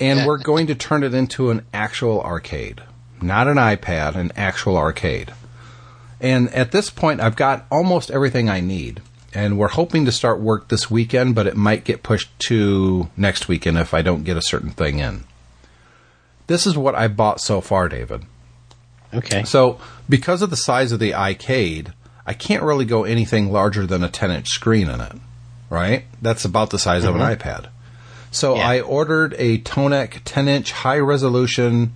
and we're going to turn it into an actual arcade, not an iPad, an actual arcade. And at this point, I've got almost everything I need. And we're hoping to start work this weekend, but it might get pushed to next weekend if I don't get a certain thing in. This is what I bought so far, David. Okay. So, because of the size of the iCade, I can't really go anything larger than a 10 inch screen in it, right? That's about the size of an iPad. So, Yeah. I ordered a Tontec 10 inch high resolution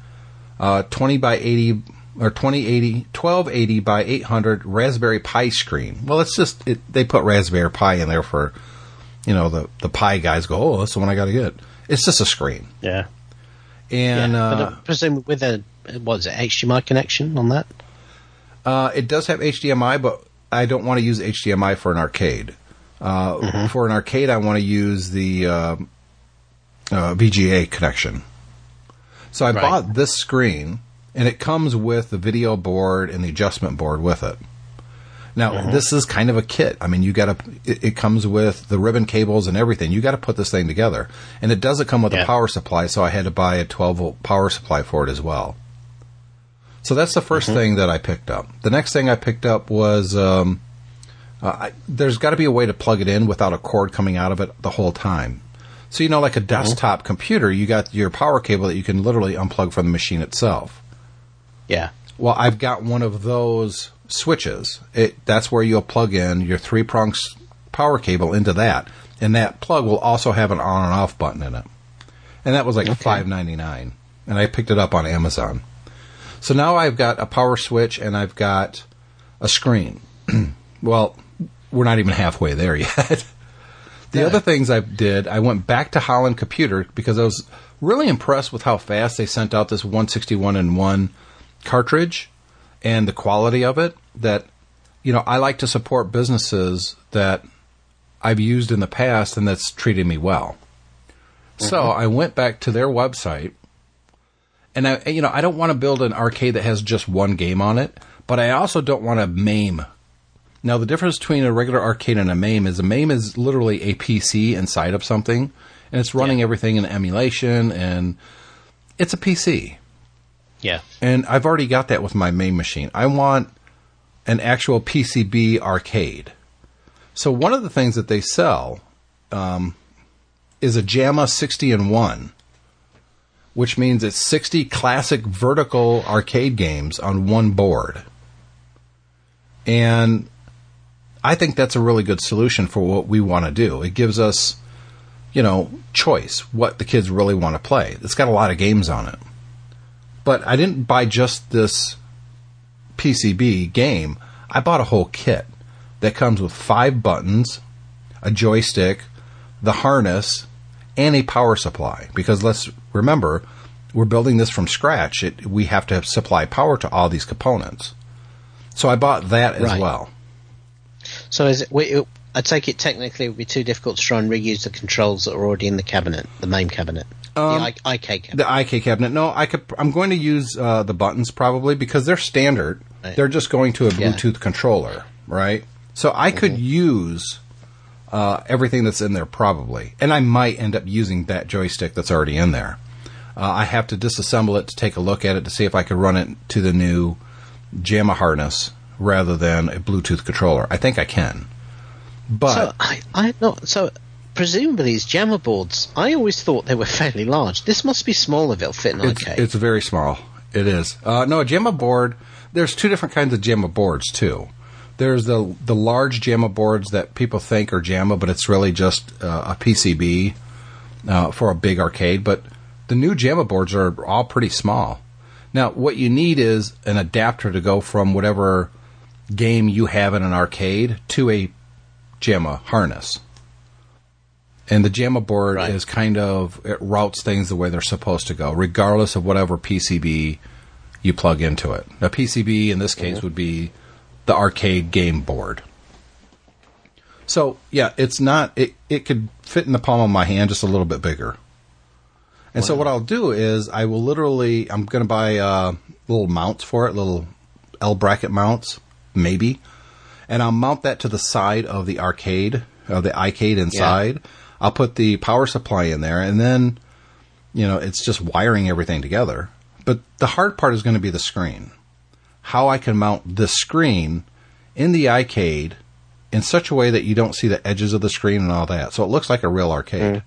uh, 20 by 80 or 2080 1280 by 800 Raspberry Pi screen. Well, it's just it, they put Raspberry Pi in there for you know the the Pi guys go, "Oh, that's the one I got to get." It's just a screen. yeah. And yeah. uh, but I presume with a what is it HDMI connection on that? Uh, it does have HDMI, but I don't want to use HDMI for an arcade. Uh, For an arcade, I want to use the uh, uh, VGA connection. So I Right. bought this screen, and it comes with the video board and the adjustment board with it. Now this is kind of a kit. I mean, you got to. It, it comes with the ribbon cables and everything. You got to put this thing together, and it doesn't come with a power supply. So I had to buy a 12 volt power supply for it as well. So that's the 1st thing that I picked up. The next thing I picked up was um, uh, I, there's got to be a way to plug it in without a cord coming out of it the whole time. So you know, like a desktop computer, you got your power cable that you can literally unplug from the machine itself. Yeah. Well, I've got one of those switches. It that's where you'll plug in your three prong power cable into that, and that plug will also have an on and off button in it. And that was like five ninety nine, and I picked it up on Amazon. So now I've got a power switch and I've got a screen. well, we're not even halfway there yet. the Yeah. other things I did, I went back to Holland Computer because I was really impressed with how fast they sent out this 161 and 1 cartridge and the quality of it that you know, I like to support businesses that I've used in the past and that's treated me well. So mm-hmm. I went back to their website and I, you know, I don't want to build an arcade that has just one game on it, but I also don't want to MAME. Now the difference between a regular arcade and a MAME is a MAME is literally a PC inside of something and it's running everything in emulation and it's a PC. Yeah. And I've already got that with my main machine. I want an actual PCB arcade. So one of the things that they sell um, is a JAMMA 60 in 1, which means it's 60 classic vertical arcade games on one board. And I think that's a really good solution for what we want to do. It gives us, you know, choice, what the kids really want to play. It's got a lot of games on it. But I didn't buy just this PCB game. I bought a whole kit that comes with five buttons, a joystick, the harness, and a power supply. Because let's remember, we're building this from scratch. It, we have to supply power to all these components. So I bought that as Right. well. So is it? I take it technically it would be too difficult to try and reuse the controls that are already in the cabinet, the main cabinet, Um, the I, iCade cabinet. The iCade cabinet. No, I could. I'm going to use uh, the buttons probably because they're standard. Right. They're just going to a Yeah. Bluetooth controller, right? So I could use uh, everything that's in there probably, and I might end up using that joystick that's already in there. Uh, I have to disassemble it to take a look at it to see if I could run it to the new JAMMA harness rather than a Bluetooth controller. I think I can, but so I, I not. So presumably these JAMMA boards, I always thought they were fairly large. This must be small if it'll fit an It's, it's very small. It is. Uh, no, a JAMMA board. There's two different kinds of JAMMA boards too. There's the the large JAMMA boards that people think are JAMMA, but it's really just uh, a PCB uh, for a big arcade. But the new JAMMA boards are all pretty small. Now, what you need is an adapter to go from whatever game you have in an arcade to a JAMMA harness. And the JAMMA board Right. is kind of it routes things the way they're supposed to go, regardless of whatever PCB you plug into it. A PCB in this case would be the arcade game board. So yeah, it's not it. It could fit in the palm of my hand, just a little bit bigger. And so what I'll do is I will literally I'm going to buy uh, little mounts for it, little L bracket mounts, maybe, and I'll mount that to the side of the arcade, of the arcade inside. I'll put the power supply in there, and then you know it's just wiring everything together. But the hard part is going to be the screen. How I can mount this screen in the arcade in such a way that you don't see the edges of the screen and all that. So it looks like a real arcade.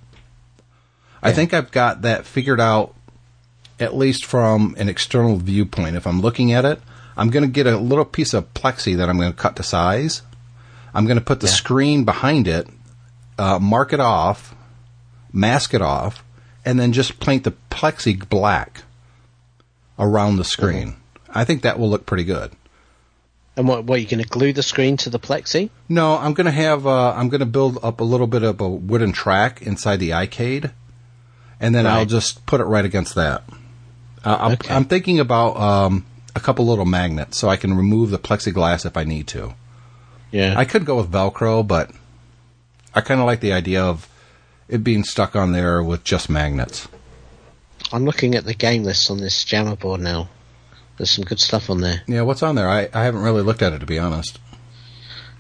I think I've got that figured out at least from an external viewpoint. If I'm looking at it, I'm going to get a little piece of plexi that I'm going to cut to size. I'm going to put the screen behind it, uh, mark it off, mask it off, and then just paint the plexi black around the screen. I think that will look pretty good. and what? What are you going to glue the screen to the plexi? No, I'm going to have uh, I'm going to build up a little bit of a wooden track inside the arcade, and then I'll just put it right against that. Uh, I'm, Okay. I'm thinking about um, a couple little magnets so I can remove the plexiglass if I need to. Yeah. I could go with Velcro, but I kind of like the idea of it being stuck on there with just magnets. I'm looking at the game list on this JAMMA board now. There's some good stuff on there. Yeah, what's on there? I, I haven't really looked at it to be honest.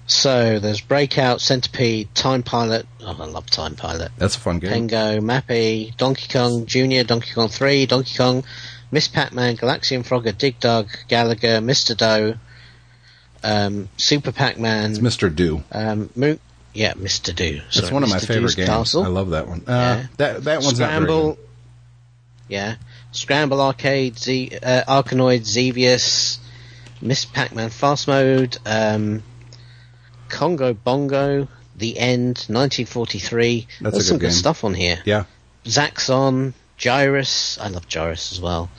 So there's Breakout, Centipede, Time Pilot. Oh, I love Time Pilot. That's a fun game. Pengo, Mappy, Donkey Kong Jr., Donkey Kong 3, Donkey Kong, Miss Pac-Man, Galaxian Frogger, Dig Dug, Galaga, Mr. Do, um, Super Pac-Man, It's Mr. Do. um, Mo- yeah, Mr. Do. That's one of my favorite games. Castle. I love that one. Uh, Yeah. That that one's not very Scramble. good. Yeah. Scramble Arcade, Z, uh, Arkanoid, Xevious, Miss Pac-Man Fast Mode, um, Congo Bongo, The End, 1943. That's a There's good some good stuff on here. Yeah. Zaxxon, Gyruss. I love Gyruss as well.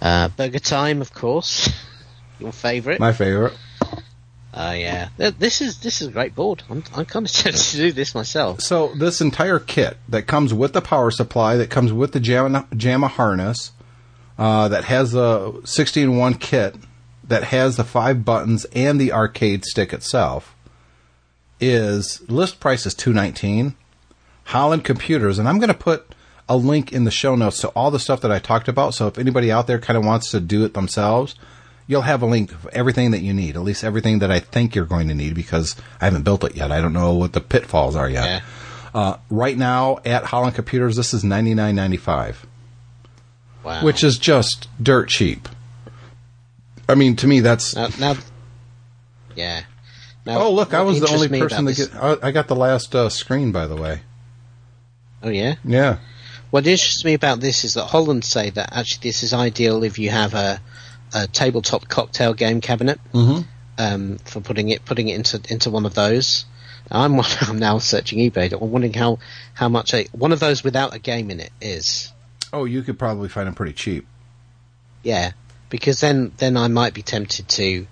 Uh, Burger Time, of course. Your favourite. My favorite. Uh, yeah. This is this is a great board. I'm I'm kind of tempted to do this myself. So this entire kit that comes with the power supply, that comes with the JAMMA, JAMMA harness, uh, that has a 16 one kit, that has the five buttons and the arcade stick itself, is list price is two nineteen. Holland Computers, and I'm going to put a link in the show notes to all the stuff that I talked about. So if anybody out there kind of wants to do it themselves, you'll have a link of everything that you need, at least everything that I think you're going to need because I haven't built it yet. I don't know what the pitfalls are yet. Yeah. Uh, right now at Holland Computers, this is ninety nine ninety five, Wow. which is just dirt cheap. I mean, to me, that's now, now yeah. Now, Oh, look! I was the only person to get. I I got the last uh, screen, by the way. Oh yeah. Yeah, What interests me about this is that Holland say that actually this is ideal if you have a, a tabletop cocktail game cabinet Mhm. um, for putting it putting it into into one of those. I'm I'm now searching eBay. I'm wondering how how much a one of those without a game in it is. Oh, you could probably find them pretty cheap. Yeah, because then then I might be tempted to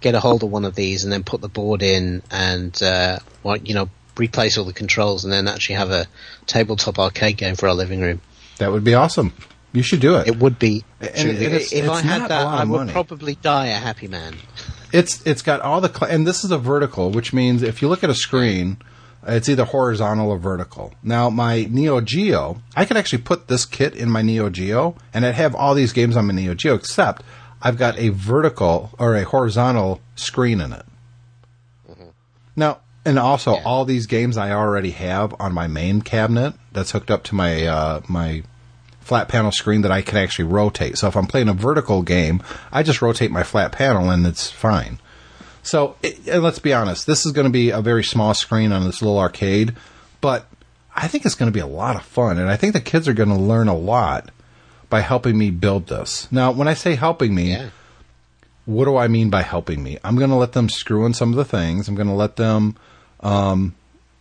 get a hold of one of these and then put the board in and uh, well, you know replace all the controls and then actually have a tabletop arcade game for our living room. That would be awesome. You should do it. It would be. And truly- it's- if I it's had that, I would money. probably die a happy man. It's it's got all the cl- and this is a vertical, which means if you look at a screen, it's either horizontal or vertical. Now my Neo Geo, I could actually put this kit in my Neo Geo, and I'd have all these games on my Neo Geo, except I've got a vertical or a horizontal screen in it. Now, and also Yeah. all these games I already have on my main cabinet that's hooked up to my uh, my flat panel screen that I can actually rotate. So if I'm playing a vertical game, I just rotate my flat panel and it's fine. So it, and let's be honest, this is going to be a very small screen on this little arcade, but I think it's going to be a lot of fun, and I think the kids are going to learn a lot by helping me build this. Now, when I say helping me, Yeah. what do I mean by helping me? I'm going to let them screw in some of the things. I'm going to let them, um,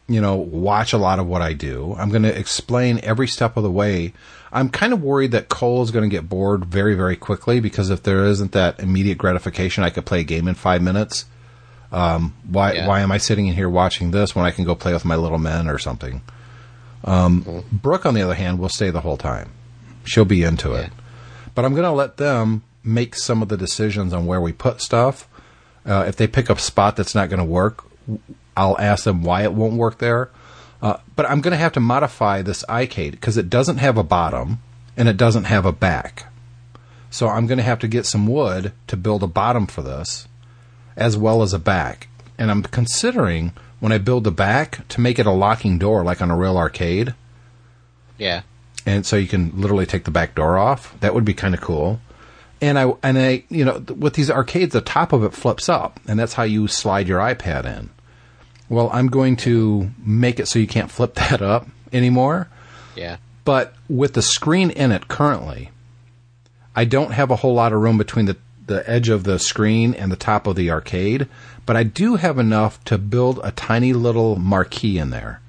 you know, watch a lot of what I do. I'm going to explain every step of the way. I'm kind of worried that Cole is going to get bored very, very quickly because if there isn't that immediate gratification, I could play a game in five minutes. Um, why, Yeah. why am I sitting in here watching this when I can go play with my little men or something? Um, Brooke, on the other hand, will stay the whole time. She'll be into it but I'm going to let them make some of the decisions on where we put stuff. Uh, if they pick a spot that's not going to work, I'll ask them why it won't work there. Uh, but I'm going to have to modify this iCade because it doesn't have a bottom and it doesn't have a back. So I'm going to have to get some wood to build a bottom for this, as well as a back. And I'm considering when I build the back to make it a locking door, like on a real arcade Yeah. and so you can literally take the back door off. That would be kind of cool. And I and I you know with these arcades, the top of it flips up, and that's how you slide your iPad in. Well, I'm going to make it so you can't flip that up anymore. Yeah. But with the screen in it currently, I don't have a whole lot of room between the, the edge of the screen and the top of the arcade, but I do have enough to build a tiny little marquee in there.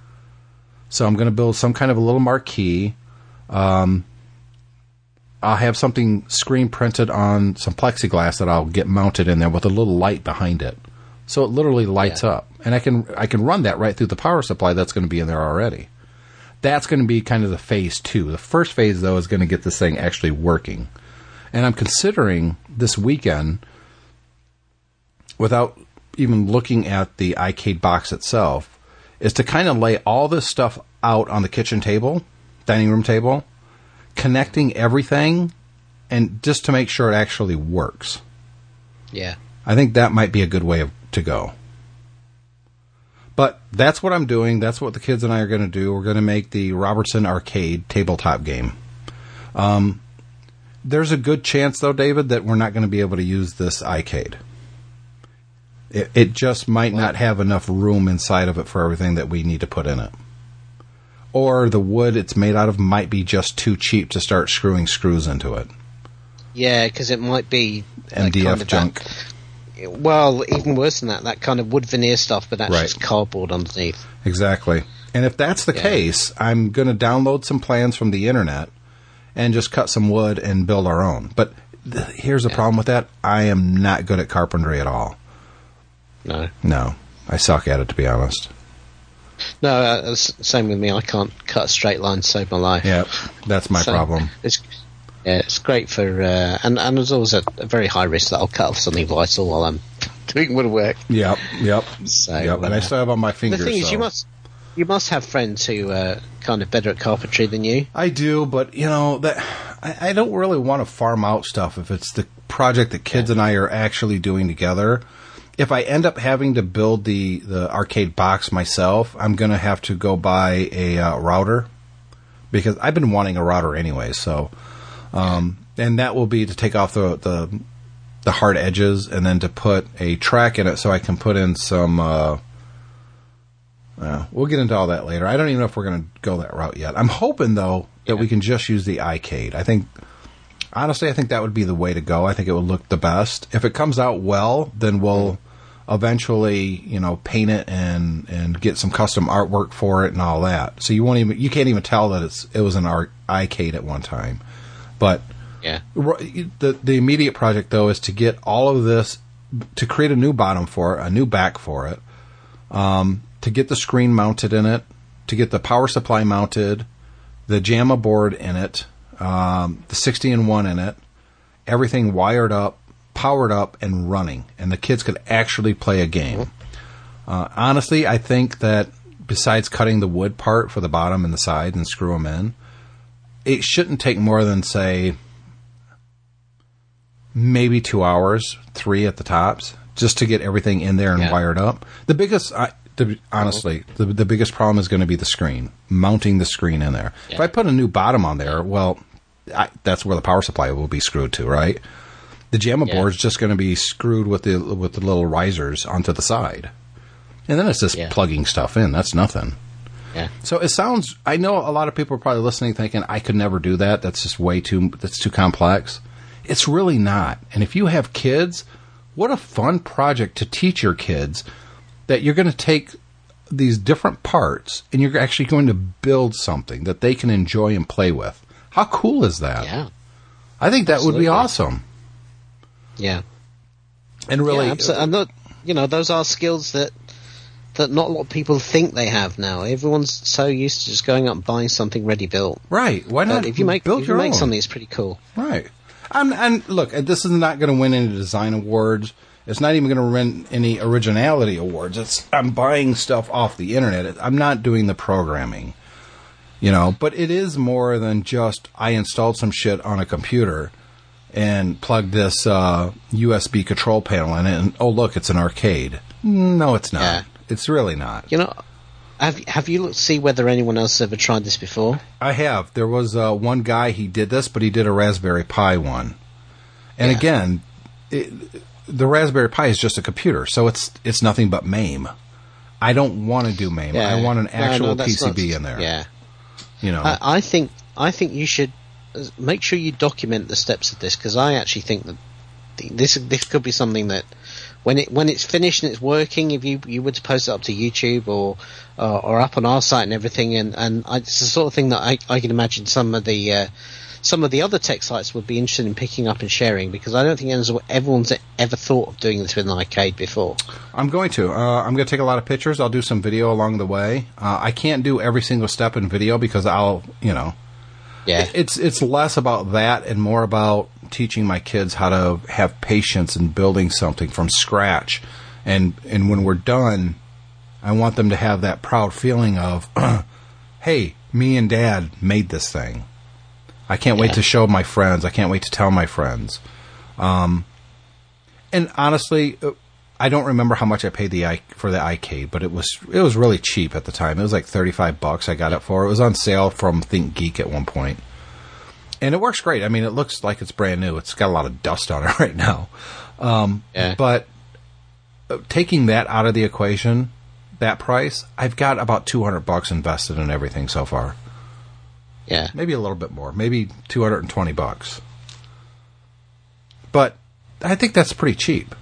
So I'm going to build some kind of a little marquee. Um, I'll have something screen printed on some plexiglass that I'll get mounted in there with a little light behind it. So it literally lights Yeah. up. And I can I can run that right through the power supply that's going to be in there already that's going to be kind of the phase two. The first phase, though, is going to get this thing actually working. And I'm considering this weekend, without even looking at the iCade box itself, is to kind of lay all this stuff out on the kitchen table, dining room table, connecting everything, and just to make sure it actually works. Yeah. I think that might be a good way of, to go. But that's what I'm doing. That's what the kids and I are going to do. We're going to make the Robertson Arcade tabletop game. Um, there's a good chance, though, David, that we're not going to be able to use this iCade. It, it just might not have enough room inside of it for everything that we need to put in it. Or the wood it's made out of might be just too cheap to start screwing screws into it. Yeah, because it might be that MDF kind of junk. that- well, even worse than that, that kind of wood veneer stuff, but that's Right. just cardboard underneath. Exactly. And if that's the Yeah. case, I'm going to download some plans from the internet and just cut some wood and build our own. But th- here's the problem with that I am not good at carpentry at all. No, No, I suck at it, to be honest. no, uh, same with me. I can't cut a straight line to save my life. Yeah, that's my So, problem. It's yeah, it's great for uh, and and there's always a, a very high risk that I'll cut off something vital while I'm doing woodwork. Yep, yep, So, yep. And I uh, still have on my fingers. The thing is, you must you must have friends who are kind of better at carpentry than you. I do, but you know that I, I don't really want to farm out stuff if it's the project that kids and I are actually doing together. If I end up having to build the the arcade box myself, I'm going to have to go buy a uh, router because I've been wanting a router anyway. So, um, and that will be to take off the the the hard edges and then to put a track in it so I can put in some. Uh, uh, we'll get into all that later. I don't even know if we're going to go that route yet. I'm hoping though that we can just use the iCade. I think honestly, I think that would be the way to go. I think it would look the best. If it comes out well, then we'll eventually, you know, paint it and and get some custom artwork for it and all that. So you won't even you can't even tell that it's it was an art iCade at one time. But Yeah. the the immediate project though is to get all of this to create a new bottom for it, a new back for it, um, to get the screen mounted in it, to get the power supply mounted, the JAMMA board in it, um, the 60 and 1 in it, everything wired up, powered up, and running. And the kids could actually play a game. Uh, honestly, I think that besides cutting the wood part for the bottom and the side and screw them in, it shouldn't take more than, say, maybe two hours, three at the tops, just to get everything in there and Yeah. wired up. The biggest, I, the, uh-huh. honestly, the, the biggest problem is going to be the screen, mounting the screen in there. If I put a new bottom on there, well, I, that's where the power supply will be screwed to, right? The JAMMA Yeah. is just going to be screwed with the with the little risers onto the side, and then it's just Yeah. plugging stuff in. That's nothing. Yeah. So it sounds. I know a lot of people are probably listening, thinking I could never do that. That's just way too. That's too complex. It's really not. And if you have kids, what a fun project to teach your kids that you're going to take these different parts and you're actually going to build something that they can enjoy and play with. How cool is that? Yeah. I think that would be awesome. Yeah. And really, yeah, absolutely. And that, you know, those are skills that that not a lot of people think they have now. Everyone's so used to just going up and buying something ready built. right? Why not But if you make build if you make own? something, it's pretty cool. Right. I'm, and look, this is not going to win any design awards. It's not even going to win any originality awards. It's I'm buying stuff off the internet. I'm not doing the programming, you know. But it is more than just I installed some shit on a computer and plugged this uh, USB control panel in it, and oh look, it's an arcade. No, it's not. Yeah. It's really not. You know, have have you looked see whether anyone else has ever tried this before? I have. There was uh, one guy he did this, but he did a Raspberry Pi one. And Yeah. again, it, the Raspberry Pi is just a computer, so it's it's nothing but MAME. I don't want to do MAME. I want an No, no, actual PCB not- in there. Yeah. You know. I, I think I think you should uh, make sure you document the steps of this because I actually think that this this could be something that when it when it's finished and it's working, if you you were to post it up to YouTube or uh, or up on our site and everything, and and I, it's the sort of thing that I I can imagine some of the uh, some of the other tech sites would be interested in picking up and sharing because I don't think anyone's- everyone's ever thought of doing this with an arcade before. I'm going to. Uh, I'm going to take a lot of pictures. I'll do some video along the way. Uh, I can't do every single step in video because I'll, you know, Yeah, it's it's less about that and more about teaching my kids how to have patience in building something from scratch and and when we're done I want them to have that proud feeling of hey me and dad made this thing I can't wait to show my friends I can't wait to tell my friends um and honestly uh, I don't remember how much I paid the i for the iCade, but it was it was really cheap at the time. It was like thirty five bucks. I got it for. It was on sale from ThinkGeek at one point, and it works great. I mean, it looks like it's brand new. It's got a lot of dust on it right now, um, Yeah. but uh, taking that out of the equation, that price, I've got about two hundred bucks invested in everything so far. yeah. Maybe a little bit more. Maybe two hundred and twenty bucks. But I think that's pretty cheap.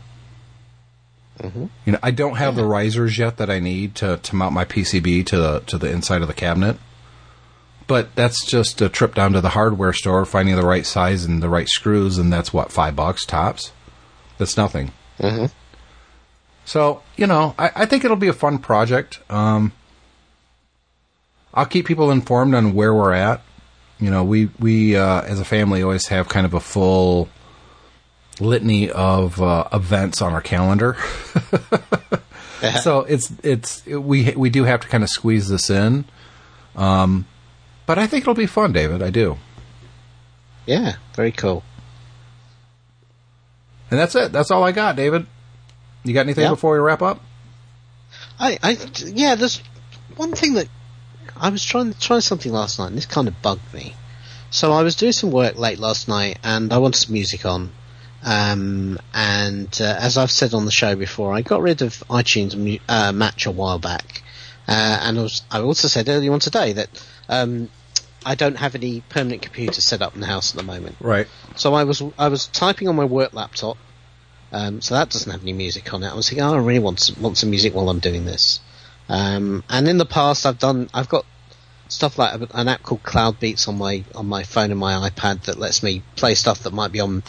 You know, I don't have the risers yet that I need to, to mount my PCB to the to the inside of the cabinet. But that's just a trip down to the hardware store, finding the right size and the right screws, and that's what five bucks tops. That's nothing. hmm So you know, I, I think it'll be a fun project. Um, I'll keep people informed on where we're at. You know, we we uh, as a family always have kind of a full litany of uh, events on our calendar. so it's it's we we do have to kind of squeeze this in. Um, but I think it'll be fun, David. I do. Yeah, very cool. And that's it. That's all I got, David. You got anything Yeah. before we wrap up? I, I, yeah, there's one thing that I was trying trying something last night, and this kind of bugged me. So I was doing some work late last night, and I wanted some music on. Um, and uh, as I've said on the show before, I got rid of iTunes mu- uh, Match a while back, uh, and I, was, I also said earlier on today that um, I don't have any permanent computer set up in the house at the moment. Right. So I was I was typing on my work laptop, um, so that doesn't have any music on it. I was thinking, oh, I really want some, want some music while I'm doing this. Um, and in the past, I've done I've got stuff like an app called Cloud Beats on my on my phone and my iPad that lets me play stuff that might be on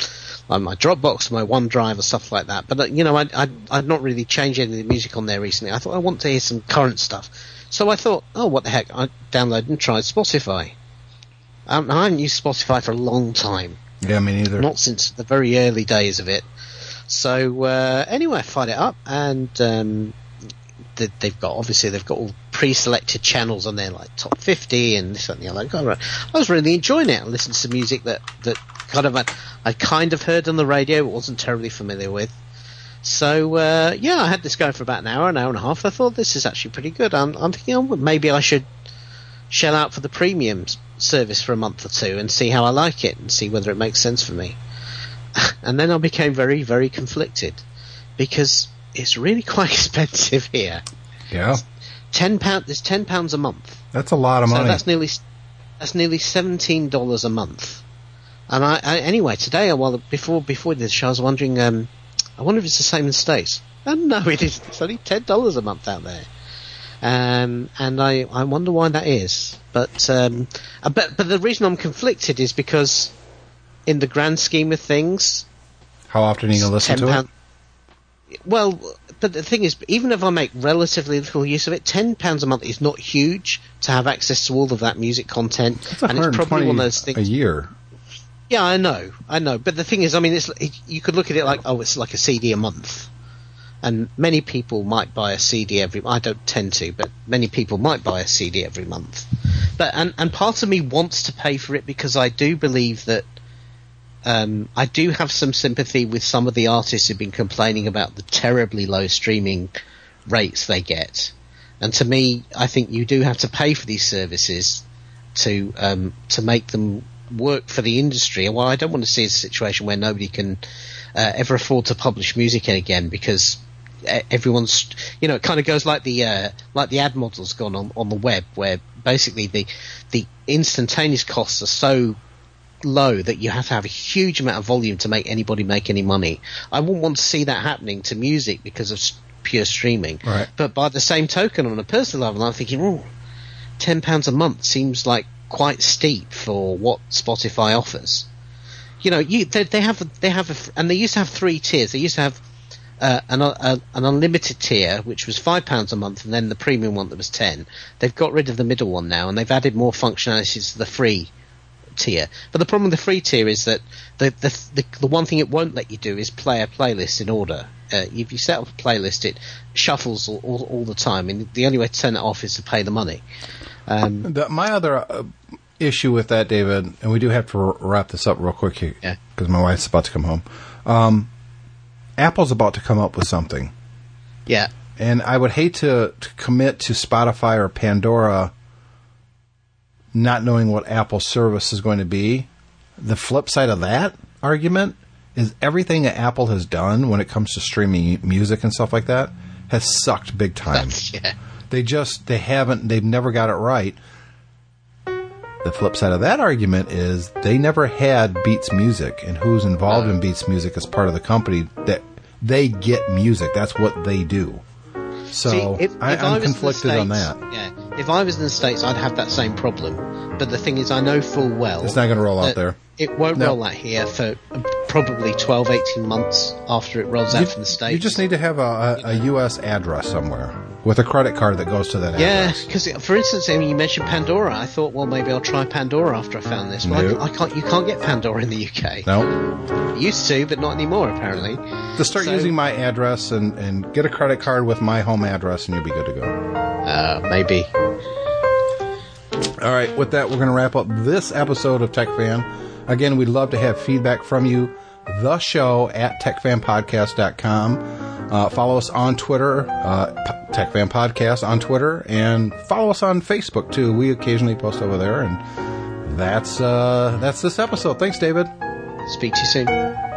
on my Dropbox, my OneDrive, or stuff like that. But uh, you know, I I I'd not really changed any of the music on there recently. I thought I want to hear some current stuff, so I thought, oh, what the heck? I downloaded and tried Spotify. Um, I haven't used Spotify for a long time Yeah, me neither. not since the very early days of it. So uh, anyway, I fired it up, and um, th- they've got obviously they've got all pre-selected channels on there, like top fifty and this and the other. God, I was really enjoying it. I listened to music that that kind of I, I kind of heard on the radio, but wasn't terribly familiar with. So uh, yeah, I had this going for about an hour, an hour and a half. I thought this is actually pretty good. I'm, I'm thinking oh, maybe I should shell out for the premium s- service for a month or two and see how I like it and see whether it makes sense for me. and then I became very, very conflicted because it's really quite expensive here. Yeah, Ten pound, there's ten pounds a month. that's a lot of So money. that's nearly that's nearly seventeen dollars a month. And I, I anyway today, well before before this show, I was wondering. Um, I wonder if it's the same in the states. And no, it isn't. It's only ten dollars a month out there. Um, and I, I wonder why that is. But um, uh, but but the reason I'm conflicted is because, in the grand scheme of things, How often are you gonna listen to £10 it? Well, but the thing is, even if I make relatively little use of it, ten pounds a month is not huge to have access to all of that music content, It's and it's probably one of those things a year. Yeah, I know, I know. But the thing is, I mean, it's it, you could look at it like, oh, it's like a CD a month, and many people might buy a CD every. I don't tend to, but many people might buy a CD every month. But and and part of me wants to pay for it because I do believe that. Um, I do have some sympathy with some of the artists who've been complaining about the terribly low streaming rates they get, and to me, I think you do have to pay for these services to um, to make them work for the industry. Well, I don't want to see a situation where nobody can uh, ever afford to publish music again because everyone's, you know, it kind of goes like the uh, like the ad model's gone on on the web, where basically the the instantaneous costs are so low that you have to have a huge amount of volume to make anybody make any money. I wouldn't want to see that happening to music because of pure streaming. Right. But by the same token, on a personal level, I'm thinking, oh, ten pounds a month seems like quite steep for what Spotify offers. You know, you they, they have they have a, and they used to have three tiers. They used to have uh, an uh, an unlimited tier, which was five pounds a month, and then the premium one that was ten. They've got rid of the middle one now, and they've added more functionalities to the free tier. But the problem with the free tier is that the the the, the one thing it won't let you do is play a playlist in order. Uh, if you set up a playlist, it shuffles all, all, all the time, and the only way to turn it off is to pay the money. Um, The, my other uh, issue with that, David, and we do have to wrap this up real quick here Yeah. because my wife's about to come home. Um, Apple's about to come up with something, yeah, and I would hate to, to commit to Spotify or Pandora, not knowing what Apple's service is going to be. The flip side of that argument is everything that Apple has done when it comes to streaming music and stuff like that has sucked big time. yeah. They just they haven't they've never got it right. The flip side of that argument is they never had Beats Music and who's involved in Beats Music as part of the company that they get music. That's what they do. So See, if, I, if I'm the conflicted on that. Yeah, if I was in the states, I'd have that same problem. But the thing is, I know full well It's not going to roll out there. It won't No. roll out here for probably 12, 18 months after it rolls out You, from the states. you just need to have a, a, a U.S. address somewhere. with a credit card that goes to that Yeah, because for instance, I mean, you mentioned Pandora. I thought, well, maybe I'll try Pandora after I found this. Well, Nope. I, I can't. You can't get Pandora in the UK. No, Used to, but not anymore. Apparently. just start So- using my address and, and get a credit card with my home address, and you'll be good to go. Uh, maybe. All right, with that, we're going to wrap up this episode of Tech Fan. Again, we'd love to have feedback from you. The show at techfanpodcast.com. Uh, follow us on Twitter, uh, P- Tech Podcast on Twitter, and follow us on Facebook too. We occasionally post over there, and that's uh, that's this episode. Thanks, David. Speak to you soon.